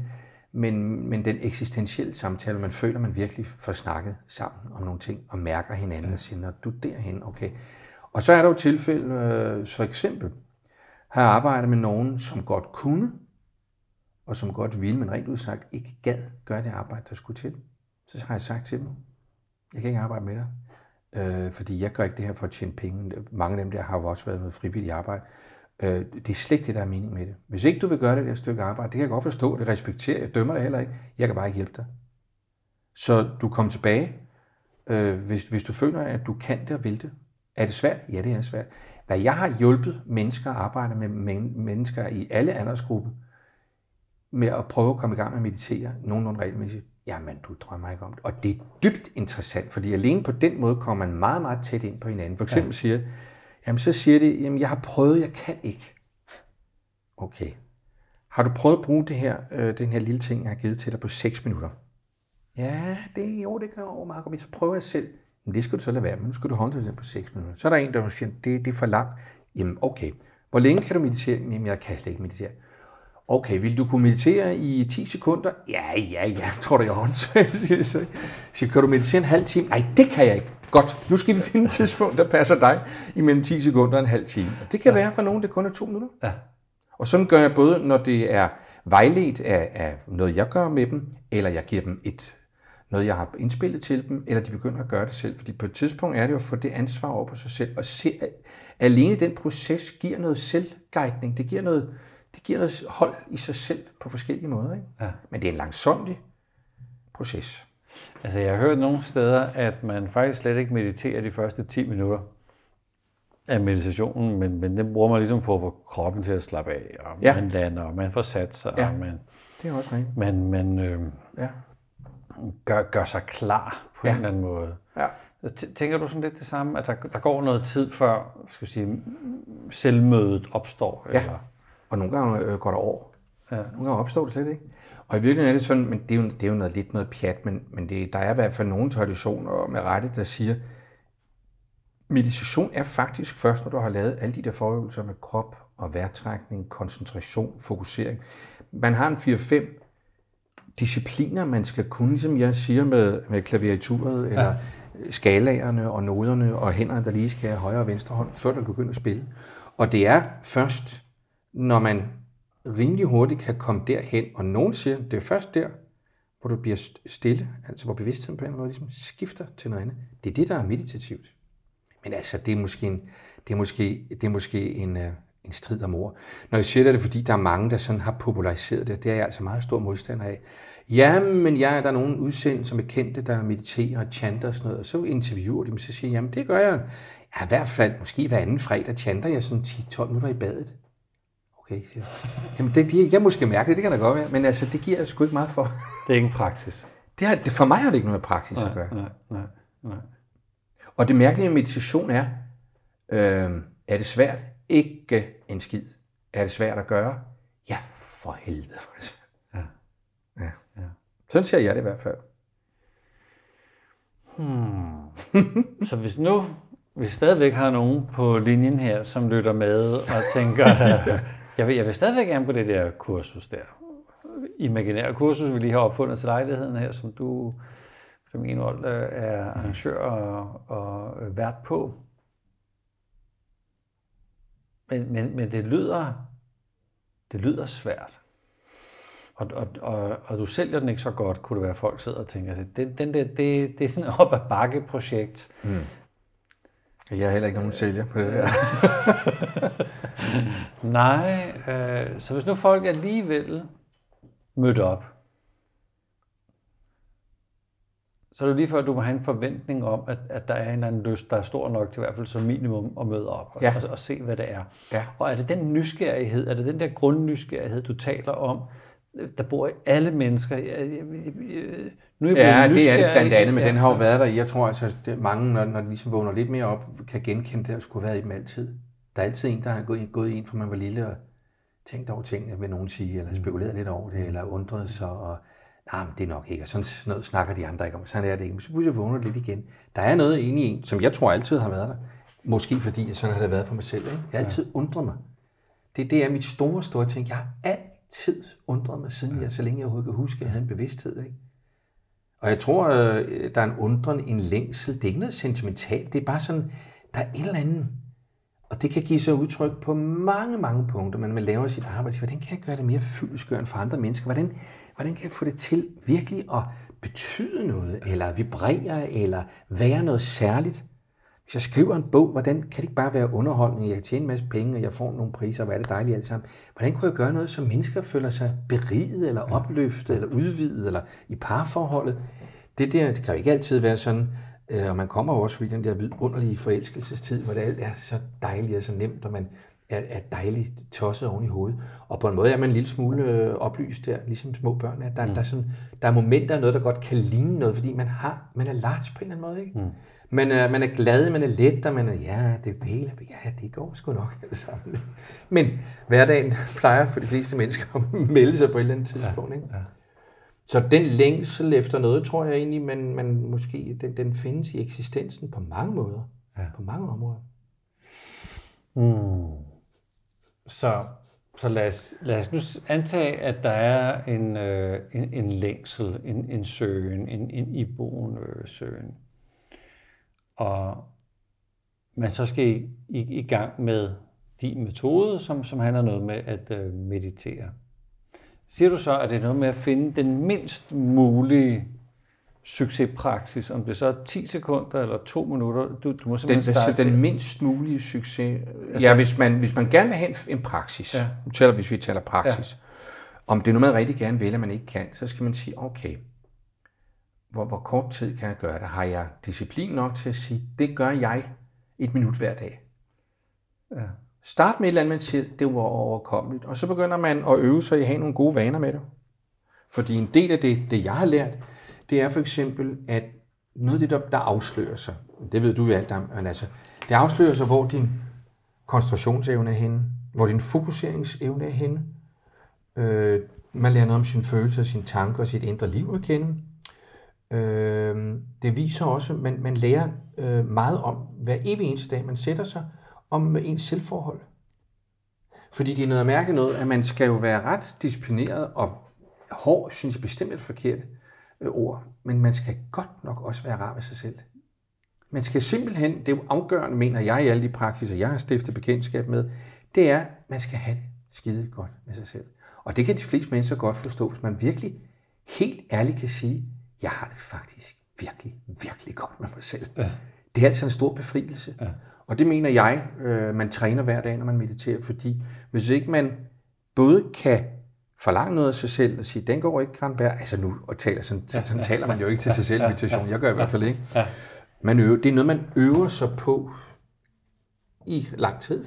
men, men den eksistentielle samtale, man føler, man virkelig får snakket sammen om nogle ting, og mærker hinanden ja. og siger, når du er derhen, okay. Og så er der jo tilfælde, øh, for eksempel, har jeg arbejdet med nogen, som godt kunne, og som godt ville, men rent udsagt ikke gad gøre det arbejde, der skulle til. Så har jeg sagt til dem, jeg kan ikke arbejde med dig øh, fordi jeg gør ikke det her for at tjene penge. Mange af dem der har jo også været med frivillig arbejde. Øh, det er slet ikke det, der er mening med det. Hvis ikke du vil gøre det der stykke arbejde, det kan jeg godt forstå, det respekterer jeg, dømmer det heller ikke. Jeg kan bare ikke hjælpe dig. Så du kommer tilbage, øh, hvis, hvis du føler, at du kan det og vil det. Er det svært? Ja, det er svært. Hvad jeg har hjulpet mennesker at arbejde med mennesker i alle aldersgrupper, med at prøve at komme i gang med at meditere nogenlunde regelmæssigt, Jamen, du drømmer ikke om det. Og det er dybt interessant, fordi alene på den måde kommer man meget, meget tæt ind på hinanden. For eksempel ja. siger, jamen så siger det, jamen jeg har prøvet, jeg kan ikke. Okay. Har du prøvet at bruge det her, øh, den her lille ting, jeg har givet til dig på 6 minutter? Ja, det, jo, det gør jeg over meget godt. Så prøver jeg selv. Men det skal du så lade være med. Nu skal du håndtere det på 6 minutter. Så er der en, der siger, det, det er for langt. Jamen, okay. Hvor længe kan du meditere? Jamen, jeg kan slet ikke meditere. Okay, vil du kunne meditere i 10 sekunder? Ja, ja, ja, tror du, jeg håndsvagt. Så kan du meditere en halv time? Nej, det kan jeg ikke. Godt, nu skal vi finde et tidspunkt, der passer dig imellem 10 sekunder og en halv time. Og det kan ja. være for nogen, det kun er to minutter. Ja. Og sådan gør jeg både, når det er vejledt af, af noget, jeg gør med dem, eller jeg giver dem et noget, jeg har indspillet til dem, eller de begynder at gøre det selv. Fordi på et tidspunkt er det jo at få det ansvar over på sig selv, og se, at alene den proces giver noget selvguidning. Det giver noget, det giver noget hold i sig selv på forskellige måder. Ikke? Ja. Men det er en langsomlig proces. Altså jeg har hørt nogle steder, at man faktisk slet ikke mediterer de første 10 minutter af meditationen, men, men den bruger man ligesom på at få kroppen til at slappe af, og ja. man lander, og man får sat sig, ja. og man, det er også rigtigt. man, man øh, ja. gør, gør sig klar på ja. en eller anden måde. Ja. Tænker du sådan lidt det samme, at der, der går noget tid før skal sige, selvmødet opstår? Ja. Eller? Og nogle gange øh, går der år. Ja. Nogle gange opstår det slet ikke. Og i virkeligheden er det sådan, men det er jo, det er jo noget, lidt noget pjat, men, men det, der er i hvert fald nogle traditioner med rette, der siger, meditation er faktisk først, når du har lavet alle de der forøvelser med krop og vejrtrækning, koncentration, fokusering. Man har en 4-5 discipliner, man skal kunne, ligesom jeg siger med, med klaviaturet, ja. eller skalagerne og noderne og hænderne, der lige skal have højre og venstre hånd, før du begynder at spille. Og det er først når man rimelig hurtigt kan komme derhen, og nogen siger, det er først der, hvor du bliver stille, altså hvor bevidstheden på en måde ligesom skifter til noget andet. Det er det, der er meditativt. Men altså, det er måske en, det er måske, det er måske en, øh, en strid om ord. Når jeg siger det, er det fordi, der er mange, der sådan har populariseret det. Det er jeg altså meget stor modstander af. Ja, men jeg, der er nogen udsendt, som er kendte, der mediterer og chanter og sådan noget, og så interviewer de dem, så siger jeg, jamen det gør jeg. Ja, i hvert fald, måske hver anden fredag chanter jeg sådan 10-12 minutter i badet. Okay, siger Jamen, det, det, jeg måske mærke det, det kan da godt være, men altså, det giver jeg sgu ikke meget for. Det er ikke en praksis. Det har, det, for mig har det ikke noget med praksis nej, at gøre. Nej, nej, nej. Og det mærkelige med meditation er, øh, er det svært? Ikke en skid. Er det svært at gøre? Ja, for helvede. For det svært. Ja. ja. ja. Sådan ser jeg det i hvert fald. Hmm. Så hvis nu vi stadigvæk har nogen på linjen her, som lytter med og tænker, Jeg vil, jeg vil stadigvæk gerne på det der kursus der. Imaginære kursus, vi lige har opfundet til lejligheden her, som du, som Enold, øh, er arrangør og, og øh, vært på. Men, men, men det lyder, det lyder svært. Og, og, og, og du sælger den ikke så godt, kunne det være, at folk sidder og tænker, at den, den der, det, det er sådan et op ad bakke projekt. Mm. Jeg er heller ikke nogen sælger på det der. Nej, øh, så hvis nu folk alligevel mødte op, så er det lige før, at du må have en forventning om, at, at der er en eller anden lyst, der er stor nok til i hvert fald som minimum at møde op og, Ja. og, og se, hvad det er. Ja. Og er det den nysgerrighed, er det den der grundnysgerrighed, du taler om, der bor i alle mennesker? Jeg, jeg, jeg, jeg, nu er jeg Ja, det er det blandt andet, men Ja. den har jo været der. i- Jeg tror altså, at mange, når, når de ligesom vågner lidt mere op, kan genkende det, der skulle have været i dem altid. Der er altid en, der har gået, gået ind, fra man var lille og tænkt over tingene, vil nogen sige, eller spekuleret lidt over det, eller undret sig, og nej, men det er nok ikke, og sådan noget snakker de andre ikke om, sådan er det ikke. Men så pludselig vågner lidt igen. Der er noget inde i en, som jeg tror altid har været der. Måske fordi, sådan har det været for mig selv. Ikke? Jeg har altid undret mig. Det, det er mit store, store ting. Jeg har altid undret mig, siden jeg, så længe jeg overhovedet kan huske, at jeg havde en bevidsthed. Ikke? Og jeg tror, øh, der er en undren, en længsel. Det er ikke noget sentimentalt. Det er bare sådan, der er en eller anden... Og det kan give sig udtryk på mange, mange punkter, men man laver sit arbejde. Hvordan kan jeg gøre det mere fyldesgørende for andre mennesker? Hvordan, hvordan kan jeg få det til virkelig at betyde noget, eller vibrere, eller være noget særligt? Hvis jeg skriver en bog, hvordan kan det ikke bare være underholdning? Jeg kan tjene en masse penge, og jeg får nogle priser, og hvad er det dejligt alt sammen. Hvordan kunne jeg gøre noget, så mennesker føler sig beriget, eller opløftet, eller udvidet, eller i parforholdet? Det der, det kan jo ikke altid være sådan, øh, og man kommer også fra den der vidunderlige forelskelsestid, hvor det alt er så dejligt og så nemt, og man er, er dejligt tosset oven i hovedet. Og på en måde er man en lille smule øh, oplyst der, ligesom små børn er. Der, mm. der, er sådan, der er momenter af noget, der godt kan ligne noget, fordi man, har, man er large på en eller anden måde. Ikke? Mm. Man, er, man er glad, man er let, og man er, ja, det er pæle, ja, det går sgu nok alt sammen. Men hverdagen plejer for de fleste mennesker at melde sig på et eller andet tidspunkt. Ikke? Ja. Så den længsel efter noget, tror jeg egentlig, man, man måske, den, den findes i eksistensen på mange måder. Ja. På mange områder. Mm. Så, så lad, os, lad os nu antage, at der er en, øh, en, en længsel, en, en søgen, en, en iboende søgen. Og man så skal i, i, i gang med din metode, som, som handler noget med at øh, meditere. Siger du så, at det er noget med at finde den mindst mulige succespraksis, om det så er 10 sekunder eller 2 minutter, du, du må Den, simpelthen altså, starte den mindst mulige succes. Ja, hvis man, hvis man gerne vil have en, en praksis, Ja. nu taler, hvis vi taler praksis, ja. om det er noget, man rigtig gerne vil, og man ikke kan, så skal man sige, okay, hvor, hvor kort tid kan jeg gøre det? Har jeg disciplin nok til at sige, det gør jeg et minut hver dag? Ja. Start med et eller andet, man siger, det var overkommeligt, og så begynder man at øve sig i at have nogle gode vaner med det. Fordi en del af det, det jeg har lært, det er for eksempel, at noget af det, der, der afslører sig, det ved du jo alt om, men altså, det afslører sig, hvor din koncentrationsevne er henne, hvor din fokuseringsevne er henne. Øh, man lærer noget om sine følelser, sine tanker og sit indre liv at kende. Øh, det viser også, at man, man lærer øh, meget om, hver evig eneste dag, man sætter sig, om øh, ens selvforhold. Fordi det er noget mærke noget, at man skal jo være ret disciplineret og hård, synes jeg bestemt er et forkert øh, ord, men man skal godt nok også være rar ved sig selv. Man skal simpelthen, det er jo afgørende, mener jeg i alle de praksiser, jeg har stiftet bekendtskab med, det er, at man skal have det skide godt med sig selv. Og det kan de fleste mennesker godt forstå, hvis man virkelig helt ærligt kan sige, jeg har det faktisk virkelig, virkelig godt med mig selv. Ja. Det er altså en stor befrielse. Ja. Og det mener jeg, øh, man træner hver dag, når man mediterer, fordi hvis ikke man både kan forlange noget af sig selv og sige, den går ikke, Kranberg, altså nu og taler, sådan, sådan, sådan taler man jo ikke til sig selv meditation, jeg gør i hvert fald ikke. Ja. Man øver, det er noget, man øver sig på i lang tid,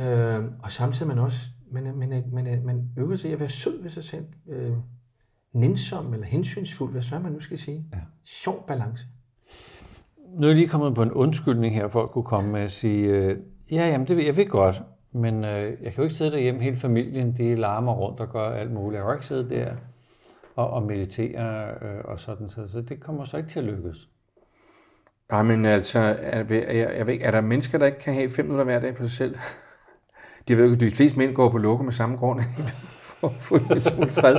øh, og samtidig man også, man, man, man, man øver sig i at være sød ved sig selv, øh, nænsom eller hensynsfuld, hvad så man nu skal sige. Ja. Sjov balance. Nu er jeg lige kommet på en undskyldning her, folk kunne komme med at sige, øh, ja, jamen det ved jeg ved godt, men øh, jeg kan jo ikke sidde derhjemme, hele familien, de larmer rundt og gør alt muligt. Jeg kan jo ikke sidde der og, og meditere øh, og sådan, så, så det kommer så ikke til at lykkes. Nej, men altså, er, jeg, jeg ved, ikke, er der mennesker, der ikke kan have fem minutter hver dag for sig selv? Det ved de fleste mænd går på lukke med samme grund, at få lidt smule fred.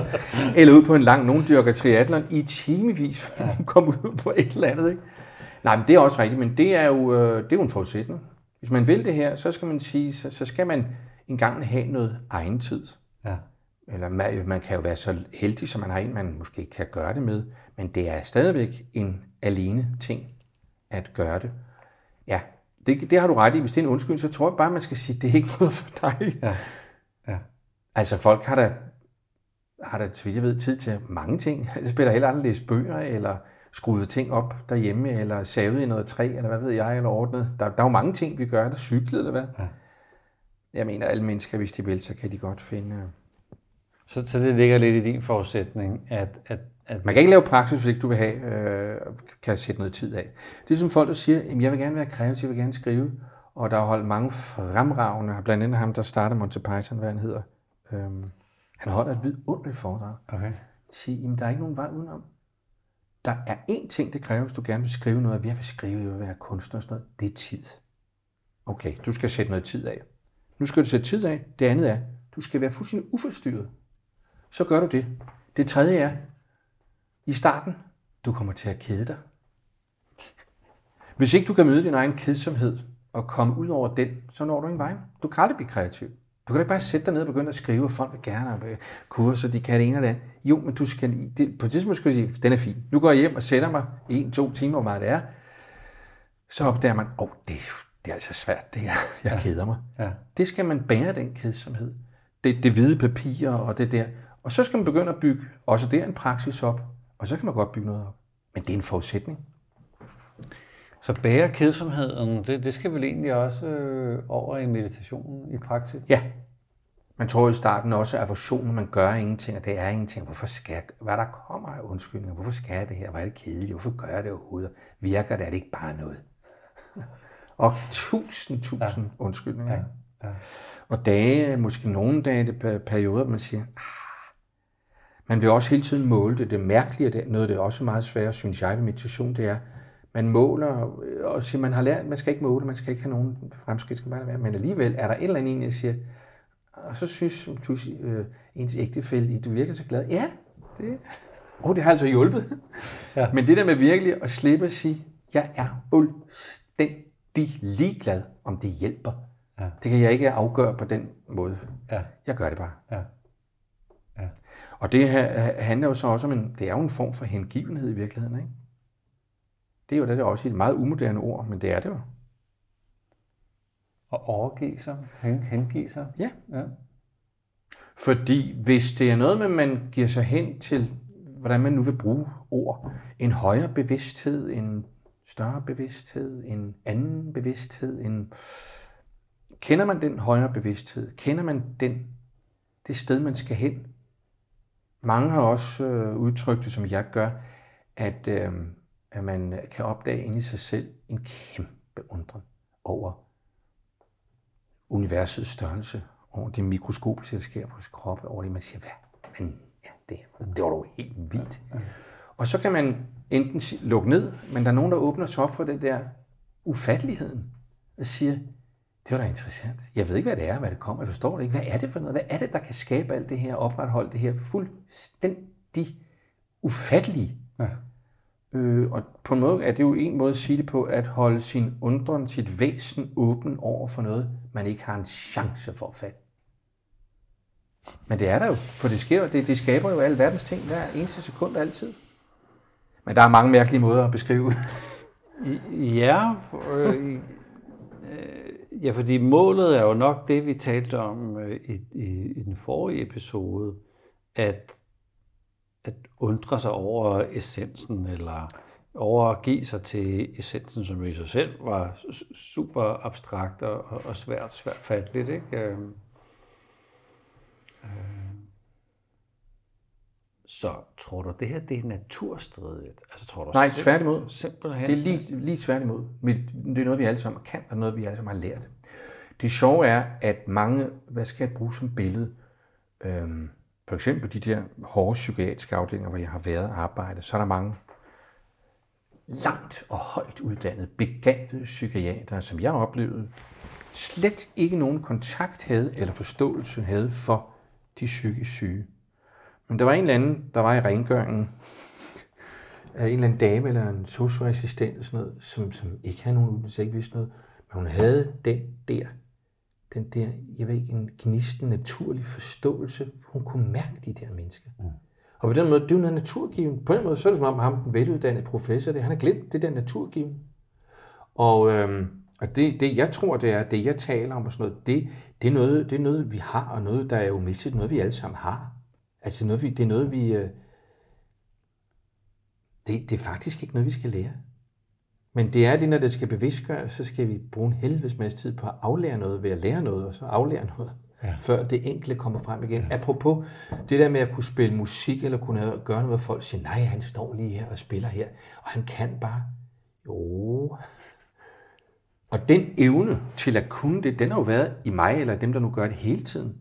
Eller ud på en lang, nogen dyrker triathlon i timevis, for at komme ud på et eller andet. Ikke? Nej, men det er også rigtigt, men det er jo, øh, det er jo en forudsætning. Hvis man vil det her, så skal man sige, så, så skal man engang have noget egen tid. Ja. Eller man, man kan jo være så heldig, som man har en, man måske kan gøre det med, men det er stadigvæk en alene ting at gøre det. Ja, det, det har du ret i. Hvis det er en undskyldning, så tror jeg bare, man skal sige, at det er ikke noget for dig. Ja. Altså folk har da, har da, så jeg ved, tid til mange ting. Det spiller heller andet læse bøger, eller skruet ting op derhjemme, eller savet i noget træ, eller hvad ved jeg, eller ordnet. Der, der er jo mange ting, vi gør, der cyklet, eller hvad. Ja. Jeg mener, alle mennesker, hvis de vil, så kan de godt finde... Så, så det ligger lidt i din forudsætning, at, at, at... Man kan ikke lave praksis, hvis ikke du vil have, øh, kan sætte noget tid af. Det er som folk, der siger, at jeg vil gerne være kreativ, jeg vil gerne skrive. Og der har holdt mange fremragende, blandt andet ham, der startede Monty Python, hvad han hedder. Øhm, han holder et vidunderligt foredrag. Okay. Sige, at der er ikke nogen vej udenom. Der er én ting, det kræver, hvis du gerne vil skrive noget. Jeg vil skrive, jeg vil være kunstner og sådan noget. Det er tid. Okay, du skal sætte noget tid af. Nu skal du sætte tid af. Det andet er, du skal være fuldstændig uforstyrret. Så gør du det. Det tredje er, i starten, du kommer til at kede dig. Hvis ikke du kan møde din egen kedsomhed og komme ud over den, så når du ingen vej. Du kan aldrig blive kreativ. Du kan ikke bare sætte dig ned og begynde at skrive, og folk vil gerne have kurser, de kan det ene og det Jo, men du skal, det, på et tidspunkt skal du sige, den er fin. Nu går jeg hjem og sætter mig en, to timer, hvor meget det er. Så opdager man, åh, oh, det, det er altså svært, det her. Jeg ja. keder mig. Ja. Det skal man bære, den kedsomhed. Det, det hvide papir og det der. Og så skal man begynde at bygge også der en praksis op, og så kan man godt bygge noget op. Men det er en forudsætning. Så bære kedsomheden, det, det skal vel egentlig også øh, over i meditationen i praksis? Ja. Man tror i starten også, at aversionen, man gør ingenting, og det er ingenting. Hvorfor skal jeg, hvad der kommer af undskyldninger? Hvorfor skal jeg det her? Hvor er det kedeligt? Hvorfor gør jeg det overhovedet? Virker det? Er det ikke bare noget? og tusind, tusind ja. undskyldninger. Ja. Ja. Og dage, måske nogle dage, det perioder, man siger, ah, man vil også hele tiden måle det. Det mærkelige, det, noget det er også meget svært, synes jeg, ved meditation, det er, man måler, og siger, man har lært, man skal ikke måle, man skal ikke have nogen fremskridt, skal bare være, men alligevel er der et eller andet, jeg siger, og så synes du, øh, ens ægtefælde, du virker så glad. Ja, det, oh, det har altså hjulpet. Ja. Men det der med virkelig at slippe at sige, jeg er fuldstændig ligeglad, om det hjælper. Ja. Det kan jeg ikke afgøre på den måde. Ja. Jeg gør det bare. Ja. Ja. Og det her handler jo så også om en, det er jo en form for hengivenhed i virkeligheden, ikke? Det er jo det, det også et meget umoderne ord, men det er det jo. Og overgive sig, hen, hengive sig. Ja. ja. Fordi hvis det er noget med, man giver sig hen til, hvordan man nu vil bruge ord, en højere bevidsthed, en større bevidsthed, en anden bevidsthed, en... Kender man den højere bevidsthed? Kender man den, det sted, man skal hen? Mange har også øh, udtrykt det, som jeg gør, at, øh, at man kan opdage inde i sig selv en kæmpe undren over universets størrelse, over det mikroskopiske, der sker på vores krop, over det, man siger, hvad? Men, ja, det, det var dog helt vildt. Og så kan man enten lukke ned, men der er nogen, der åbner sig op for det der ufatteligheden, og siger, det var da interessant. Jeg ved ikke, hvad det er, hvad det kommer. Jeg forstår det ikke. Hvad er det for noget? Hvad er det, der kan skabe alt det her, opretholde det her fuldstændig ufattelige? Ja. Øh, og på en måde er det jo en måde at sige det på, at holde sin undren, sit væsen åben over for noget, man ikke har en chance for at fatte. Men det er der jo, for det, sker, det, det skaber jo alle verdens ting hver eneste sekund altid. Men der er mange mærkelige måder at beskrive. ja, øh, øh, Ja, fordi målet er jo nok det, vi talte om øh, i, i, i den forrige episode, at, at undre sig over essensen, eller overgive sig til essensen, som i sig selv var super abstrakt og, og svært, svært fatteligt. Ikke? Øh, øh. Så tror du, det her det er naturstridigt? Altså, tror du Nej, tværtimod. Simpelthen. Det er lige, lige tværtimod. Det er noget, vi alle sammen kan, og noget, vi alle sammen har lært. Det sjove er, at mange, hvad skal jeg bruge som billede? Øhm, for eksempel de der hårde psykiatriske afdelinger, hvor jeg har været og arbejdet, så er der mange langt og højt uddannede, begavede psykiater, som jeg oplevede slet ikke nogen kontakt havde eller forståelse havde for de psykisk syge. Men der var en eller anden, der var i rengøringen, en eller anden dame eller en socioassistent sådan noget, som, som ikke havde nogen uddannelse, ikke vidste noget, men hun havde den der, den der, jeg ved ikke, en gnisten naturlig forståelse. Hun kunne mærke de der mennesker. Mm. Og på den måde, det er jo noget naturgiven. På den måde, så er det som om ham, den veluddannede professor, det, han har glemt det der naturgiven. Og, øhm, og det, det, jeg tror, det er, det jeg taler om og sådan noget, det, det, er noget, det er noget, vi har, og noget, der er jo mistet, noget vi alle sammen har. Altså noget, vi, det er noget, vi... Øh, det, det er faktisk ikke noget, vi skal lære. Men det er det, når det skal bevidstgøres, så skal vi bruge en helvedes masse tid på at aflære noget ved at lære noget, og så aflære noget, ja. før det enkle kommer frem igen. Ja. Apropos det der med at kunne spille musik, eller kunne gøre noget, hvor folk siger, nej, han står lige her og spiller her, og han kan bare. Jo. Og den evne til at kunne det, den har jo været i mig, eller dem, der nu gør det hele tiden.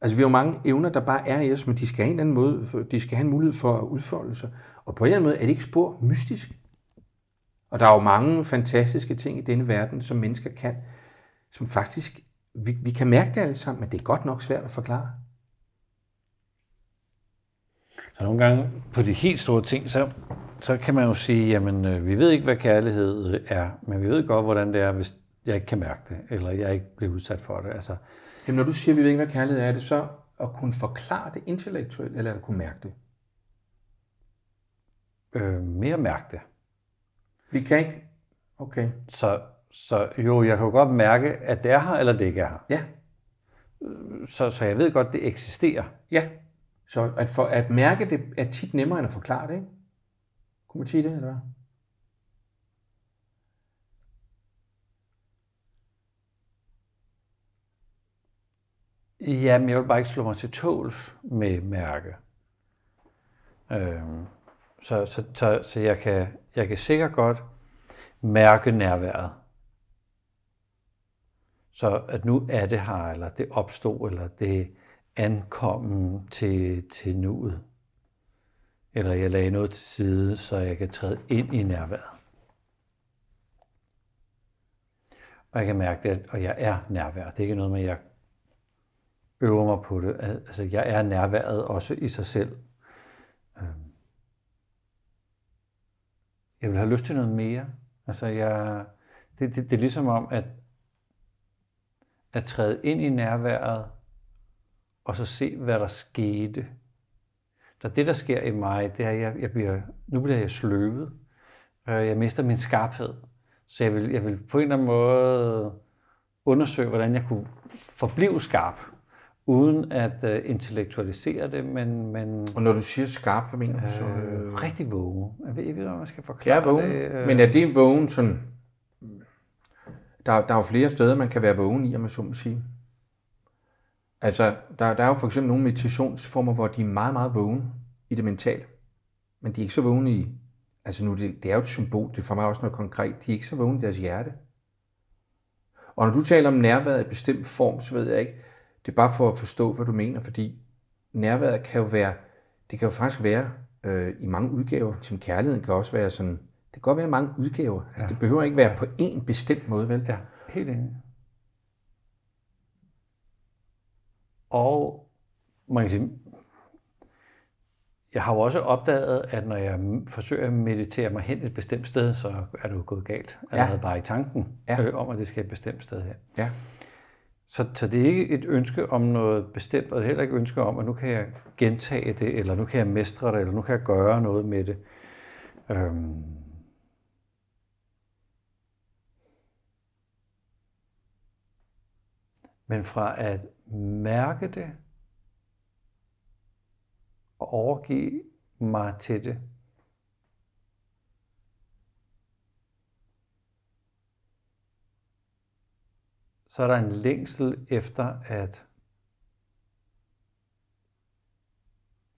Altså, vi har jo mange evner, der bare er i os, men de skal have en anden måde, de skal have en mulighed for at udfolde sig. Og på en eller anden måde er det ikke spor mystisk. Og der er jo mange fantastiske ting i denne verden, som mennesker kan, som faktisk, vi, vi kan mærke det alle sammen, men det er godt nok svært at forklare. Så nogle gange på de helt store ting, så, så kan man jo sige, jamen øh, vi ved ikke, hvad kærlighed er, men vi ved godt, hvordan det er, hvis jeg ikke kan mærke det, eller jeg ikke bliver udsat for det. Altså, Jamen når du siger, at vi ved ikke, hvad kærlighed er, er det så at kunne forklare det intellektuelt, eller at kunne mærke det? Øh, mere mærke det. Vi kan ikke... Okay. Så, så jo, jeg kan jo godt mærke, at det er her, eller det ikke er her. Ja. Så, så jeg ved godt, det eksisterer. Ja. Så at, for, at mærke det er tit nemmere end at forklare det, ikke? Kunne man sige det, eller hvad? Jamen, jeg vil bare ikke slå mig til tåls med mærke. Øhm, så, så, så, så jeg, kan, jeg kan sikkert godt mærke nærværet. Så at nu er det her, eller det opstod, eller det ankommen til, til nuet. Eller jeg lagde noget til side, så jeg kan træde ind i nærværet. Og jeg kan mærke det, og jeg er nærvær. Det er ikke noget med, at jeg øver mig på det. Altså, jeg er nærværet også i sig selv. Øhm. Jeg vil have lyst til noget mere. Altså, jeg, det, det, det er ligesom om, at, at træde ind i nærværet, og så se, hvad der skete. Så det, der sker i mig, det er, at jeg, jeg bliver, nu bliver jeg sløvet. Øh, jeg mister min skarphed. Så jeg vil, jeg vil på en eller anden måde undersøge, hvordan jeg kunne forblive skarp uden at uh, intellektualisere det, men, men... Og når du siger skarp, hvad mener du så? Øh, rigtig vågen. Jeg ved ikke, om man skal forklare ja, vågen. det. Øh... Men er det vågen sådan... Der, der er jo flere steder, man kan være vågen i, om man så må sige. Altså, der, der er jo for eksempel nogle meditationsformer, hvor de er meget, meget vågne i det mentale. Men de er ikke så vågne i... Altså nu, det, det er jo et symbol, det er for mig også noget konkret. De er ikke så vågne i deres hjerte. Og når du taler om nærværet i bestemt form, så ved jeg ikke, det er bare for at forstå, hvad du mener, fordi nærværet kan jo være, det kan jo faktisk være øh, i mange udgaver, som kærligheden kan også være sådan, det kan godt være mange udgaver. Altså, ja. Det behøver ikke være på én bestemt måde, vel? Ja, helt enig. Og man kan sige, jeg har jo også opdaget, at når jeg forsøger at meditere mig hen et bestemt sted, så er det jo gået galt. Allerede ja. bare i tanken ja. øh, om, at det skal et bestemt sted hen. Ja. Så, så det er ikke et ønske om noget bestemt, og det er heller ikke et ønske om, at nu kan jeg gentage det, eller nu kan jeg mestre det, eller nu kan jeg gøre noget med det. Øhm. Men fra at mærke det, og overgive mig til det, så er der en længsel efter at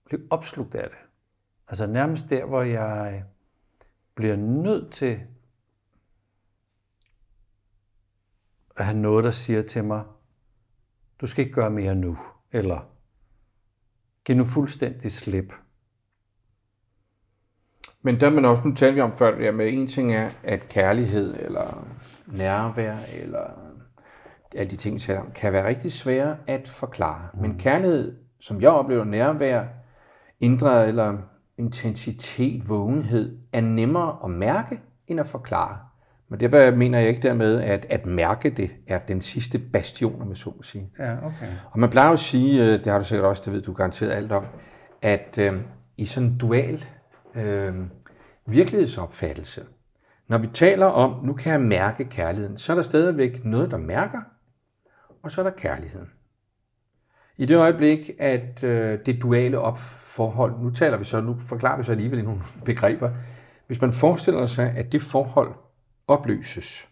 blive opslugt af det. Altså nærmest der, hvor jeg bliver nødt til at have noget, der siger til mig, du skal ikke gøre mere nu, eller giv nu fuldstændig slip. Men der man også, nu talte vi om før, det med en ting er, at kærlighed, eller nærvær, eller alle de ting, jeg kan være rigtig svære at forklare. Mm. Men kærlighed, som jeg oplever, nærvær, indre eller intensitet, vågenhed, er nemmere at mærke, end at forklare. Men derfor mener jeg ikke dermed, at at mærke det er den sidste bastion, om jeg så må sige. Ja, okay. Og man plejer jo at sige, øh, det har du sikkert også, det ved du garanteret alt om, at øh, i sådan en dual øh, virkelighedsopfattelse, når vi taler om, nu kan jeg mærke kærligheden, så er der stadigvæk noget, der mærker, og så er der kærligheden. I det øjeblik, at øh, det duale opforhold, nu taler vi så, nu forklarer vi så alligevel nogle begreber, hvis man forestiller sig, at det forhold opløses,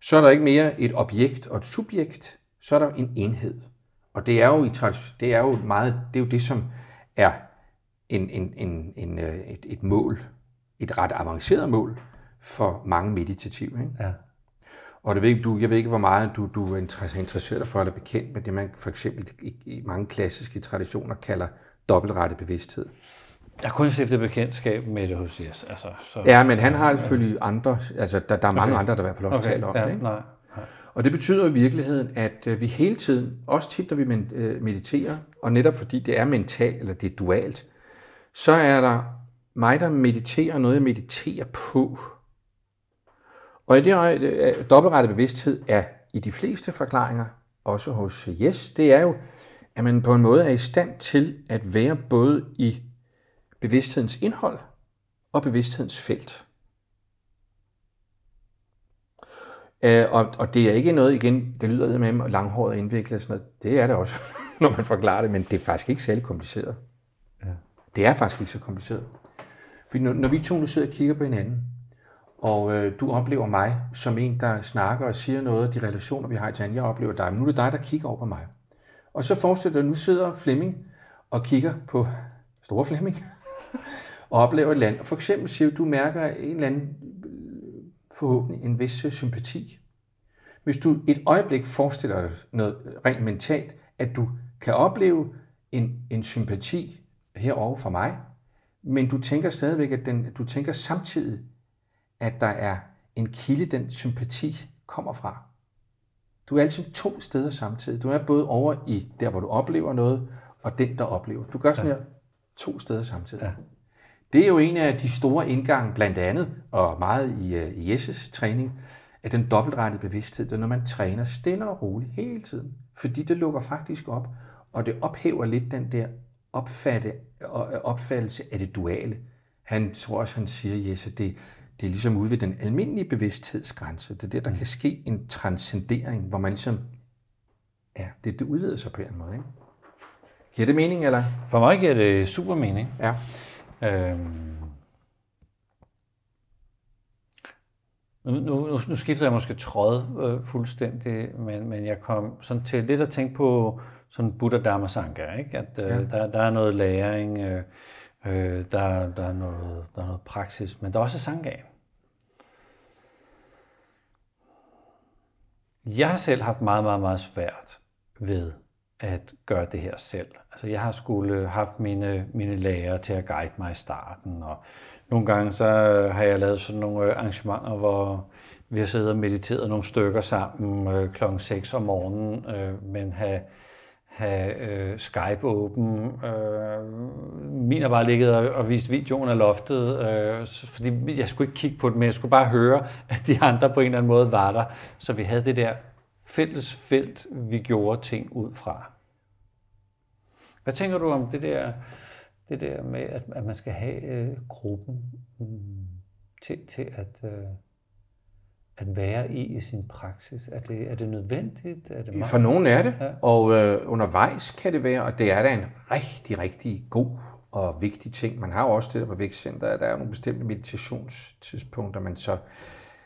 så er der ikke mere et objekt og et subjekt, så er der en enhed. Og det er jo, i, det er jo meget, det er jo det, som er en, en, en, en, øh, et, et mål, et ret avanceret mål for mange meditative. Ikke? Ja. Og det ved, du, jeg ved ikke, hvor meget du, du er interesseret for eller bekendt med det, man for eksempel i, i mange klassiske traditioner kalder dobbeltrettet bevidsthed. Jeg har kun stiftet bekendtskab med det hos Jes. Altså, så, ja, men han har selvfølgelig andre, altså der, der er mange okay. andre, der i hvert fald også okay. taler om ja, det. Ikke? Nej, nej. Og det betyder i virkeligheden, at øh, vi hele tiden, også tit når vi øh, mediterer, og netop fordi det er mentalt, eller det er dualt, så er der mig, der mediterer noget, jeg mediterer på. Og i det øh, dobbeltrettet bevidsthed er i de fleste forklaringer, også hos Yes, det er jo, at man på en måde er i stand til at være både i bevidsthedens indhold og bevidsthedens felt. Øh, og, og det er ikke noget, igen, det lyder med langhåret indviklet og sådan noget. Det er det også, når man forklarer det, men det er faktisk ikke særlig kompliceret. Ja. Det er faktisk ikke så kompliceret. For når, når vi to nu sidder og kigger på hinanden, og øh, du oplever mig som en, der snakker og siger noget af de relationer, vi har i hinanden. Jeg oplever dig, men nu er det dig, der kigger over på mig. Og så fortsætter, nu sidder Flemming og kigger på store Flemming, og oplever et land. Og for eksempel siger du, mærker en eller anden øh, forhåbentlig en vis øh, sympati. Hvis du et øjeblik forestiller dig noget rent mentalt, at du kan opleve en, en sympati herover for mig, men du tænker stadigvæk, at den, du tænker samtidig, at der er en kilde, den sympati kommer fra. Du er altid to steder samtidig. Du er både over i der, hvor du oplever noget, og den, der oplever. Du gør sådan her to steder samtidig. Ja. Det er jo en af de store indgange, blandt andet, og meget i, uh, i Jesses træning, af den dobbeltrettede bevidsthed, det er, når man træner stille og roligt hele tiden. Fordi det lukker faktisk op, og det ophæver lidt den der opfatte, opfattelse af det duale. Han tror også, han siger, Jesse, det, det er ligesom ude ved den almindelige bevidsthedsgrænse. Det er der, der kan ske en transcendering, hvor man ligesom, ja, det, det udvider sig på en måde. Ikke? Giver det mening, eller? For mig giver det super mening. Ja. Øhm, nu, nu, nu skifter jeg måske tråd øh, fuldstændig, men, men jeg kom sådan til lidt at tænke på sådan Buddha Dharma Sangha, ikke? at øh, ja. der, der er noget læring, øh, øh, der, der, er noget, der er noget praksis, men der er også Sangha. Jeg har selv haft meget, meget, meget svært ved at gøre det her selv. Altså jeg har skulle haft mine, mine lærer til at guide mig i starten, og nogle gange så har jeg lavet sådan nogle øh, arrangementer, hvor vi har siddet og mediteret nogle stykker sammen øh, klokken 6 om morgenen, øh, men have, have øh, Skype åben. Øh, min har bare ligget og, og vist videoen af loftet, øh, fordi jeg skulle ikke kigge på det, men jeg skulle bare høre, at de andre på en eller anden måde var der. Så vi havde det der fælles felt, vi gjorde ting ud fra. Hvad tænker du om det der, det der med, at, at man skal have øh, gruppen mm, til, til at, øh, at være i i sin praksis? Er det, er det nødvendigt? Er det meget? For nogen er det, ja. og øh, undervejs kan det være, og det er da en rigtig, rigtig god og vigtig ting. Man har jo også det der på vækstcenter, at der er nogle bestemte meditationstidspunkter, man så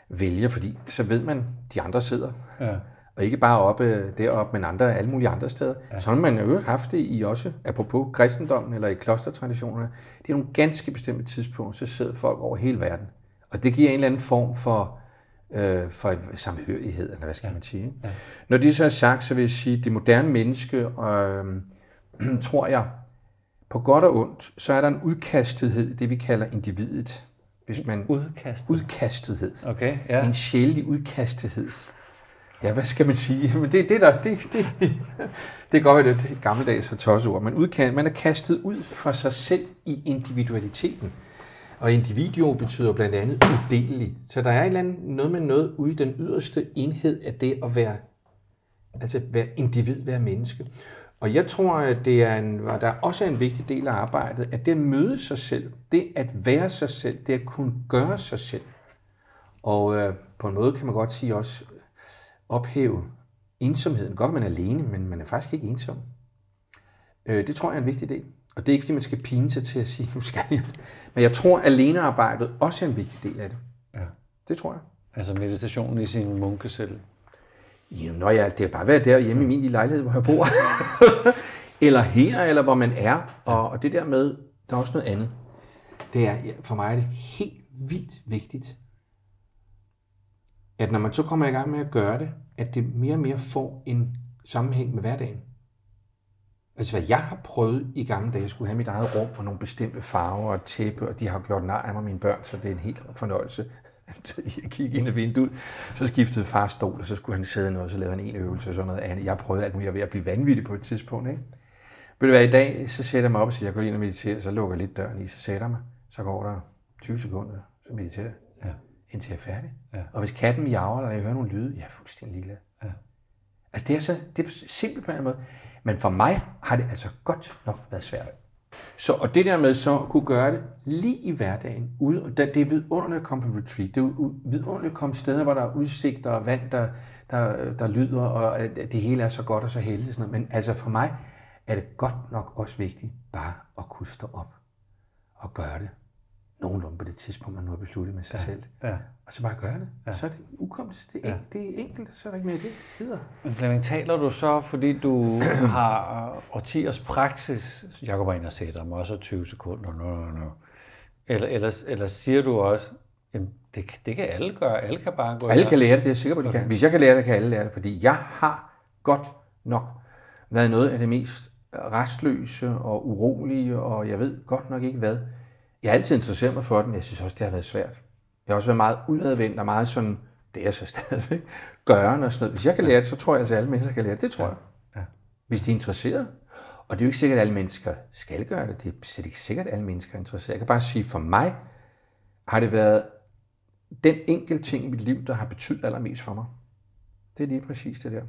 vælger, fordi så ved man, de andre sidder. Ja og ikke bare oppe deroppe, men andre, alle mulige andre steder. Ja. Så har man jo haft det i også, apropos kristendommen eller i klostertraditionerne. Det er nogle ganske bestemte tidspunkter, så sidder folk over hele verden. Og det giver en eller anden form for, øh, for samhørighed, eller hvad skal man sige. Ja. Når det så er sagt, så vil jeg sige, at det moderne menneske, øh, tror jeg, på godt og ondt, så er der en udkastethed, det vi kalder individet. Hvis man... Udkast. Udkastethed. Okay, ja. En sjældig udkastethed. Ja, hvad skal man sige? Men det, det, der, det, det, det at det er et gammeldags og tosseord. Man, udkan, man er kastet ud fra sig selv i individualiteten. Og individuo betyder blandt andet udelelig. Så der er et eller andet, noget med noget ude i den yderste enhed af det at være, altså være individ, være menneske. Og jeg tror, at det er en, der er også en vigtig del af arbejdet, at det at møde sig selv, det at være sig selv, det at kunne gøre sig selv. Og øh, på en måde kan man godt sige også ophæve ensomheden. Godt, man er alene, men man er faktisk ikke ensom. Øh, det tror jeg er en vigtig del. Og det er ikke, fordi man skal pine sig til at sige, nu skal jeg. Men jeg tror, at alenearbejdet også er en vigtig del af det. Ja. Det tror jeg. Altså meditationen i sin munkecelle. Ja, nå ja, det er bare været der hjemme i min lille lejlighed, hvor jeg bor. eller her, eller hvor man er. Og, og det der med, der er også noget andet. Det er, for mig er det helt vildt vigtigt, at når man så kommer i gang med at gøre det, at det mere og mere får en sammenhæng med hverdagen. Altså hvad jeg har prøvet i gamle dage, jeg skulle have mit eget rum og nogle bestemte farver og tæppe, og de har gjort nej af mig, mine børn, så det er en helt fornøjelse. Jeg kiggede ind ad vinduet, så skiftede far stol, og så skulle han sidde noget, og så lavede han en øvelse og sådan noget andet. Jeg prøvede alt muligt, jeg var ved at blive vanvittig på et tidspunkt. Ikke? Vil det være i dag, så sætter jeg mig op og siger, jeg går ind og mediterer, så lukker jeg lidt døren i, så sætter jeg mig, så går der 20 sekunder, så mediterer jeg, Ja. indtil jeg er færdig. Ja. Og hvis katten miaver, eller jeg hører nogle lyde, jeg er fuldstændig ligeglad. Ja. Altså det er så det er simpelt på en måde. Men for mig har det altså godt nok været svært. Så, og det der med så at kunne gøre det lige i hverdagen, ude, og det er vidunderligt at komme på retreat, det er vidunderligt at komme steder, hvor der er udsigter og vand, der, der, der lyder, og at det hele er så godt og så heldigt. Sådan noget. Men altså for mig er det godt nok også vigtigt bare at kunne stå op og gøre det nogenlunde på det tidspunkt, man nu har besluttet med sig ja. selv. Ja. Og så bare gøre det. Ja. Så er det ukommet. Det er, ja. det er enkelt, så er der ikke mere det. Videre. Men Flemming, taler du så, fordi du har årtiers praksis, jeg går bare ind og sætter mig også 20 sekunder, no, no, no. Eller, eller, eller siger du også, jamen, det, det kan alle gøre, alle kan bare gå Alle kan lære det, det er jeg sikker på, de okay. kan. Hvis jeg kan lære det, kan alle lære det, fordi jeg har godt nok været noget af det mest restløse og urolige, og jeg ved godt nok ikke hvad. Jeg har altid interesseret mig for den, men jeg synes også, det har været svært. Jeg har også været meget udadvendt og meget sådan, det er jeg så stadigvæk, gørende og sådan noget. Hvis jeg kan lære det, så tror jeg, at alle mennesker kan lære det. Det tror jeg. Ja. Hvis de er interesserede. Og det er jo ikke sikkert, at alle mennesker skal gøre det. Det er slet ikke sikkert, at alle mennesker er interesserede. Jeg kan bare sige, for mig har det været den enkelte ting i mit liv, der har betydet allermest for mig. Det er lige præcis det der.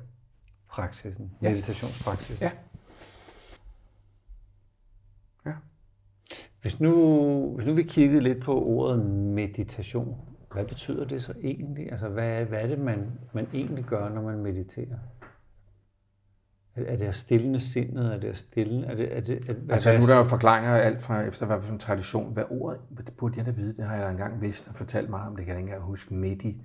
Praksisen, Ja. meditationspraksisen. Ja. Hvis nu, hvis nu vi kiggede lidt på ordet meditation, hvad betyder det så egentlig? Altså, hvad, hvad er det, man, man egentlig gør, når man mediterer? Er, det at stille sindet? Er det at stille? Er det, er det, er, Altså hvad- nu er der jo forklaringer alt fra efter hvad for en tradition. Hvad ordet, det burde jeg da vide, det har jeg da engang vidst og fortalt mig om, det kan jeg ikke engang huske, medi.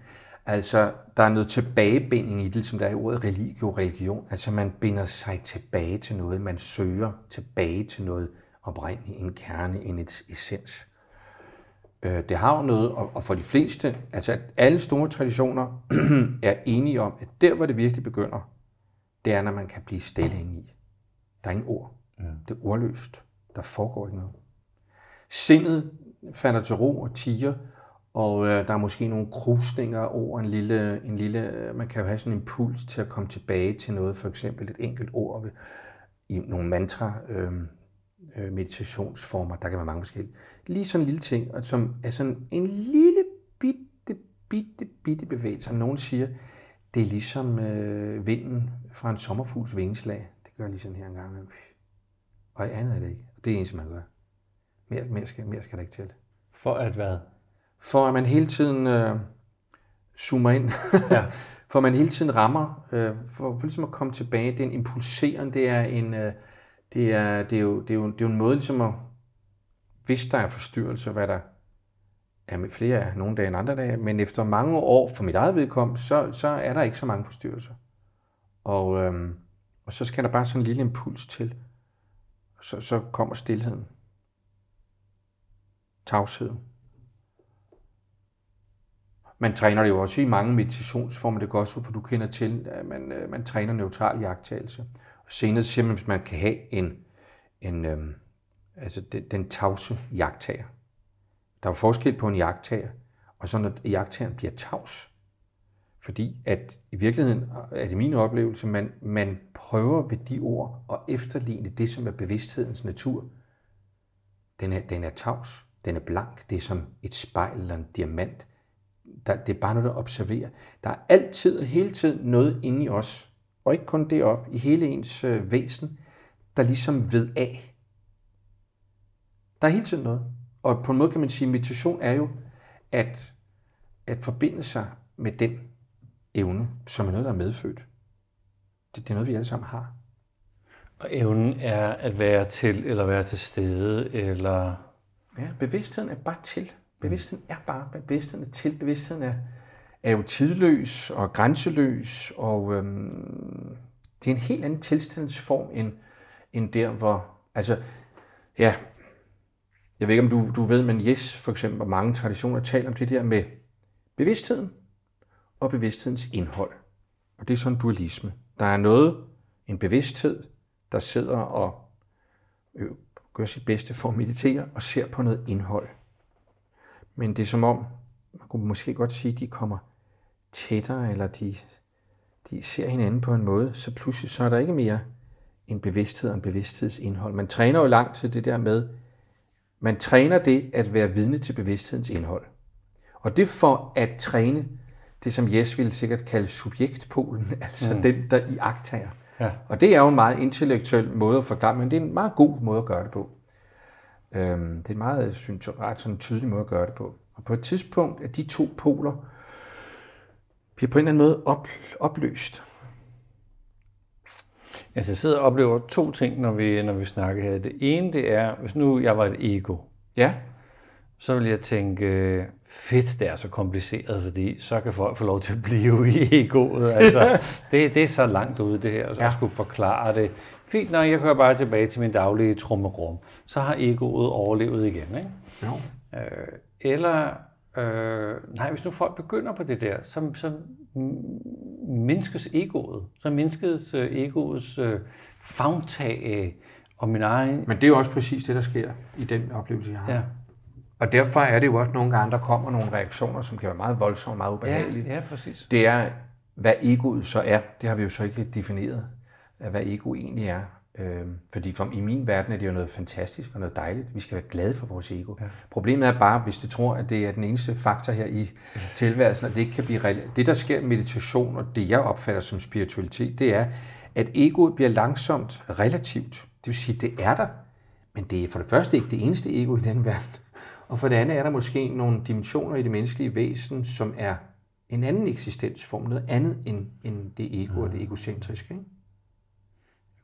Altså, der er noget tilbagebinding i det, som der er i ordet religio, religion. Altså, man binder sig tilbage til noget, man søger tilbage til noget oprindeligt, en kerne, en essens. Øh, det har jo noget, og for de fleste, altså at alle store traditioner er enige om, at der, hvor det virkelig begynder, det er, når man kan blive stille i. Der er ingen ord. Ja. Det er ordløst. Der foregår ikke noget. Sindet falder til ro og tiger, og øh, der er måske nogle krusninger over en lille, en lille, øh, man kan jo have sådan en impuls til at komme tilbage til noget, for eksempel et enkelt ord ved, i nogle mantra, øh, øh, meditationsformer, der kan være mange forskellige. Lige sådan en lille ting, og som er sådan en lille bitte, bitte, bitte bevægelse, som nogen siger, det er ligesom øh, vinden fra en sommerfugls vingeslag. Det gør lige sådan her en gang. imellem. Og i andet er det ikke. Og det er det eneste, man gør. Mere, mere, skal, mere skal der ikke til. For at hvad? For at man hele tiden øh, zoomer ind. Ja. for at man hele tiden rammer. Øh, for, for ligesom at komme tilbage. Det er en impulseren. Det er en... Øh, det er, det, er jo, det, er jo, det er jo en måde ligesom at... Hvis der er forstyrrelser, hvad der er med flere af nogle dage end andre dage, men efter mange år, for mit eget vedkommende, så, så er der ikke så mange forstyrrelser. Og, øhm, og så skal der bare sådan en lille impuls til. Så, så kommer stillheden. Tavsheden. Man træner det jo også i mange meditationsformer, det går også ud, for du kender til, at man, øh, man træner neutral jagttagelse. Senere siger man, hvis man kan have en, en øhm, altså den, den tavse jagttager. Der er forskel på en jagttager, og så når jagttageren bliver tavs. Fordi at i virkeligheden er det min oplevelse, man, man prøver ved de ord at efterligne det, som er bevidsthedens natur. Den er, den er tavs, den er blank, det er som et spejl eller en diamant. Der, det er bare noget, der observerer. Der er altid hele tiden noget inde i os, og ikke kun det op, i hele ens øh, væsen, der ligesom ved af. Der er hele tiden noget. Og på en måde kan man sige, at meditation er jo at, at forbinde sig med den evne, som er noget, der er medfødt. Det, det er noget, vi alle sammen har. Og evnen er at være til, eller være til stede, eller... Ja, bevidstheden er bare til. Bevidstheden er bare bevidstheden er til. Bevidstheden er, er jo tidløs og grænseløs, og øhm, det er en helt anden tilstandsform end, end der, hvor... Altså, ja, jeg ved ikke, om du, du ved, men Yes for eksempel, mange traditioner taler om det der med bevidstheden og bevidsthedens indhold. Og det er sådan dualisme. Der er noget, en bevidsthed, der sidder og øh, gør sit bedste for at meditere og ser på noget indhold. Men det er som om, man kunne måske godt sige, at de kommer tættere, eller de, de ser hinanden på en måde, så pludselig så er der ikke mere en bevidsthed og en bevidsthedsindhold. Man træner jo langt til det der med, man træner det at være vidne til bevidsthedens indhold. Og det for at træne det, som Jes ville sikkert kalde subjektpolen, altså mm. den, der i agtager. Ja. Og det er jo en meget intellektuel måde at forklare, men det er en meget god måde at gøre det på. Øhm, det er en meget, synes ret sådan tydelig måde at gøre det på. Og på et tidspunkt, at de to poler bliver på en eller anden måde op, opløst. Altså, jeg sidder og oplever to ting, når vi, når vi snakker her. Det ene, det er, hvis nu jeg var et ego, ja. så vil jeg tænke, fedt, det er så kompliceret, fordi så kan folk få lov til at blive i egoet. Altså, det, det er så langt ude, det her, så ja. skulle forklare det. Fint, når jeg kører bare tilbage til min daglige trummerum, så har egoet overlevet igen. Ikke? Jo. Øh, eller Øh, nej, hvis nu folk begynder på det der, så, så mindskes egoet. Så mindskes øh, egoets øh, fagtag og min egen... Men det er jo også præcis det, der sker i den oplevelse, jeg har. Ja. Og derfor er det jo også nogle gange, der kommer nogle reaktioner, som kan være meget voldsomme og meget ubehagelige. Ja, ja, præcis. Det er, hvad egoet så er. Det har vi jo så ikke defineret, hvad ego egentlig er. Øh, fordi for, i min verden er det jo noget fantastisk og noget dejligt. Vi skal være glade for vores ego. Ja. Problemet er bare, hvis du tror, at det er den eneste faktor her i ja. tilværelsen, og det ikke kan blive reelt. Det, der sker i meditation, og det jeg opfatter som spiritualitet, det er, at egoet bliver langsomt relativt. Det vil sige, det er der, men det er for det første ikke det eneste ego i den verden. Og for det andet er der måske nogle dimensioner i det menneskelige væsen, som er en anden eksistensform, noget andet end, end det ego og det egocentriske. Ikke?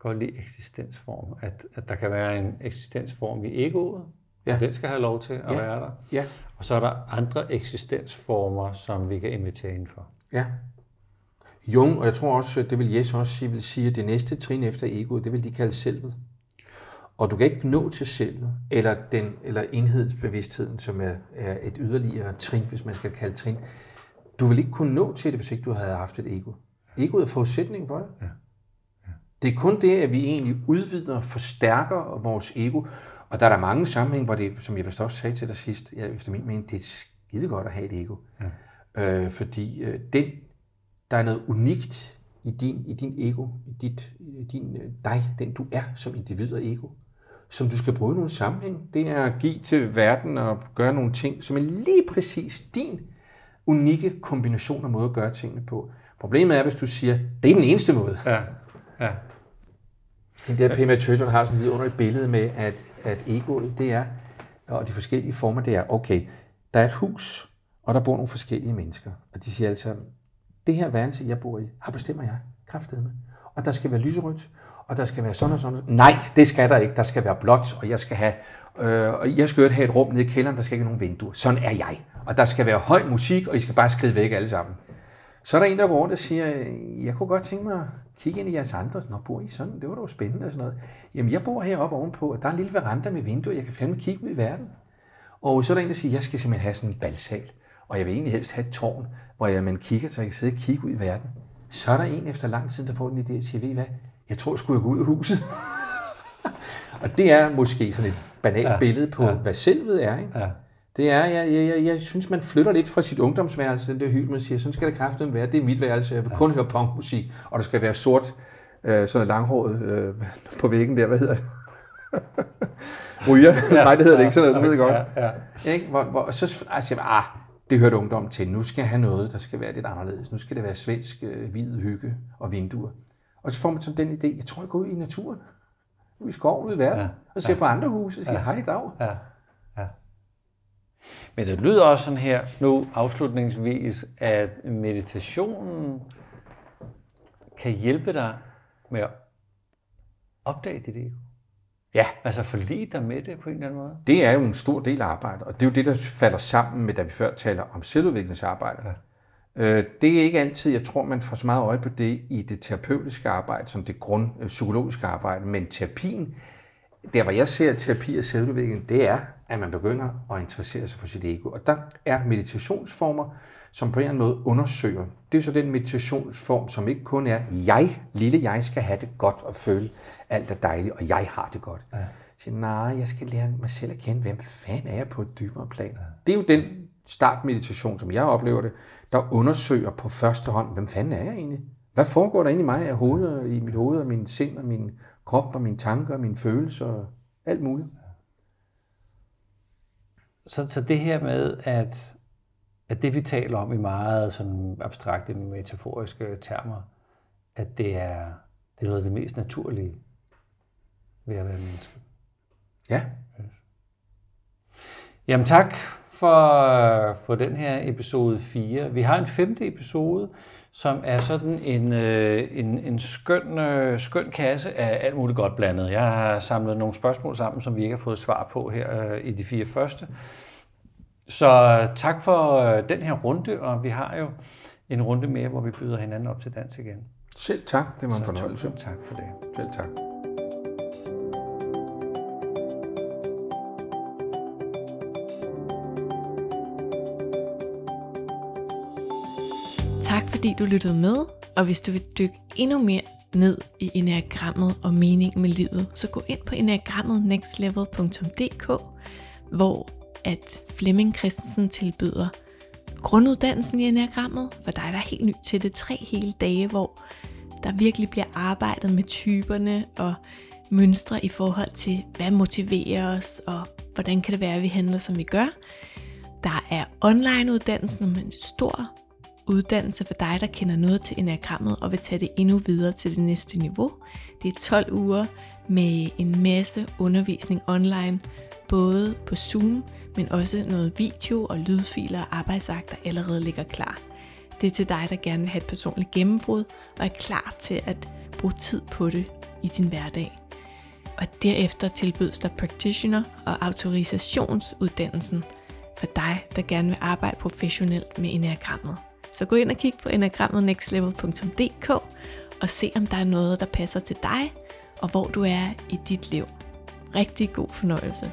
Godt lide eksistensform. At, at der kan være en eksistensform i egoet, ja. og den skal have lov til at ja. være der. Ja. Og så er der andre eksistensformer, som vi kan invitere ind for. Ja. Jung, og jeg tror også, det vil Jes også sige, vil sige, at det næste trin efter egoet, det vil de kalde selvet. Og du kan ikke nå til selvet, eller, den, eller enhedsbevidstheden, som er, er et yderligere trin, hvis man skal kalde trin. Du vil ikke kunne nå til det, hvis ikke du havde haft et ego. Egoet er forudsætning for det. Ja. Det er kun det, at vi egentlig udvider og forstærker vores ego. Og der er der mange sammenhæng, hvor det, som jeg vist også sagde til dig sidst, ja, efter min mening, det er skide godt at have et ego. Ja. Øh, fordi øh, den, der er noget unikt i din, i din ego, i dit, din, øh, dig, den du er som individ og ego, som du skal bruge i nogle sammenhæng. Det er at give til verden og gøre nogle ting, som er lige præcis din unikke kombination af måde at gøre tingene på. Problemet er, hvis du siger, det er den eneste måde. Ja. Ja. Den der Pema Churchill har sådan et vidunderligt billede med, at, at egoet, det er, og de forskellige former, det er, okay, der er et hus, og der bor nogle forskellige mennesker. Og de siger altså, det her værelse, jeg bor i, har bestemmer jeg, med. Og der skal være lyserødt, og der skal være sådan og sådan. Nej, det skal der ikke. Der skal være blåt, og jeg skal have, øh, og jeg skal have et rum nede i kælderen, der skal ikke have nogen vinduer. Sådan er jeg. Og der skal være høj musik, og I skal bare skride væk alle sammen. Så er der en, der går rundt og siger, jeg kunne godt tænke mig at kigge ind i jeres andre. Nå, bor I sådan? Det var da jo spændende og sådan noget. Jamen, jeg bor heroppe ovenpå, og der er en lille veranda med vinduer. Jeg kan fandme kigge ud i verden. Og så er der en, der siger, jeg skal simpelthen have sådan en balsal. Og jeg vil egentlig helst have et tårn, hvor jeg, man kigger, så jeg kan sidde og kigge ud i verden. Så er der en efter lang tid, der får en idé og siger, ved I hvad? Jeg tror, jeg skulle gå ud af huset. og det er måske sådan et banalt ja, billede på, ja. hvad selvet er. Ikke? Ja. Det er, jeg, jeg, jeg, jeg synes, man flytter lidt fra sit ungdomsværelse, det hygge, man siger, sådan skal det kraftigt være, det er mit værelse, jeg vil kun høre punkmusik, og der skal være sort, øh, sådan langhåret øh, på væggen der, hvad hedder det? Ryger? Ja, Nej, det hedder det ikke, sådan noget, du ved godt. Ja, ja. Ikke? Hvor, hvor, så altså, ah, det hørte ungdom til, nu skal jeg have noget, der skal være lidt anderledes, nu skal det være svensk, øh, hvid hygge og vinduer. Og så får man sådan den idé, jeg tror, jeg går ud i naturen, ud i skoven, ud i verden, ja, og ser ja. på andre huse og siger, ja. hej dag. Ja. Ja. Men det lyder også sådan her, nu afslutningsvis, at meditationen kan hjælpe dig med at opdage dit ego. Ja. Altså forlige dig med det på en eller anden måde. Det er jo en stor del af arbejdet, og det er jo det, der falder sammen med, da vi før taler om selvudviklingsarbejde. Ja. Øh, det er ikke altid, jeg tror, man får så meget øje på det i det terapeutiske arbejde, som det grund øh, psykologiske arbejde, men terapien, der hvor jeg ser terapi og selvudvikling, det er, at man begynder at interessere sig for sit ego. Og der er meditationsformer, som på en eller anden måde undersøger. Det er så den meditationsform, som ikke kun er, jeg, lille jeg, skal have det godt og føle alt er dejligt, og jeg har det godt. Ja. Så nej, jeg skal lære mig selv at kende, hvem fanden er jeg på et dybere plan. Ja. Det er jo den startmeditation, som jeg oplever det, der undersøger på første hånd, hvem fanden er jeg egentlig? Hvad foregår der inde i mig af hovedet, i mit hoved og min sind og min krop og mine tanker og mine følelser og alt muligt? Så, så det her med, at, at det vi taler om i meget sådan abstrakte metaforiske termer, at det er, det er noget af det mest naturlige ved at være menneske. Ja. Jamen tak for, for den her episode 4. Vi har en femte episode, som er sådan en, øh, en, en skøn, øh, skøn kasse af alt muligt godt blandet. Jeg har samlet nogle spørgsmål sammen, som vi ikke har fået svar på her øh, i de fire første. Så tak for den her runde, og vi har jo en runde mere, hvor vi byder hinanden op til dans igen. Selv tak, det var en fornøjelse. tak for det. Selv tak. Fordi du lyttede med, og hvis du vil dykke endnu mere ned i enagrammet og meningen med livet, så gå ind på enagrammetnextlevel.dk, hvor at Flemming Christensen tilbyder grunduddannelsen i enagrammet, for dig der er helt ny til det, tre hele dage, hvor der virkelig bliver arbejdet med typerne og mønstre i forhold til, hvad motiverer os, og hvordan kan det være, at vi handler, som vi gør. Der er online uddannelsen med en stor uddannelse for dig, der kender noget til enagrammet og vil tage det endnu videre til det næste niveau. Det er 12 uger med en masse undervisning online, både på Zoom, men også noget video og lydfiler og arbejdsakter allerede ligger klar. Det er til dig, der gerne vil have et personligt gennembrud og er klar til at bruge tid på det i din hverdag. Og derefter tilbydes der practitioner og autorisationsuddannelsen for dig, der gerne vil arbejde professionelt med enagrammet. Så gå ind og kig på enagrammet nextlevel.dk og se om der er noget, der passer til dig og hvor du er i dit liv. Rigtig god fornøjelse.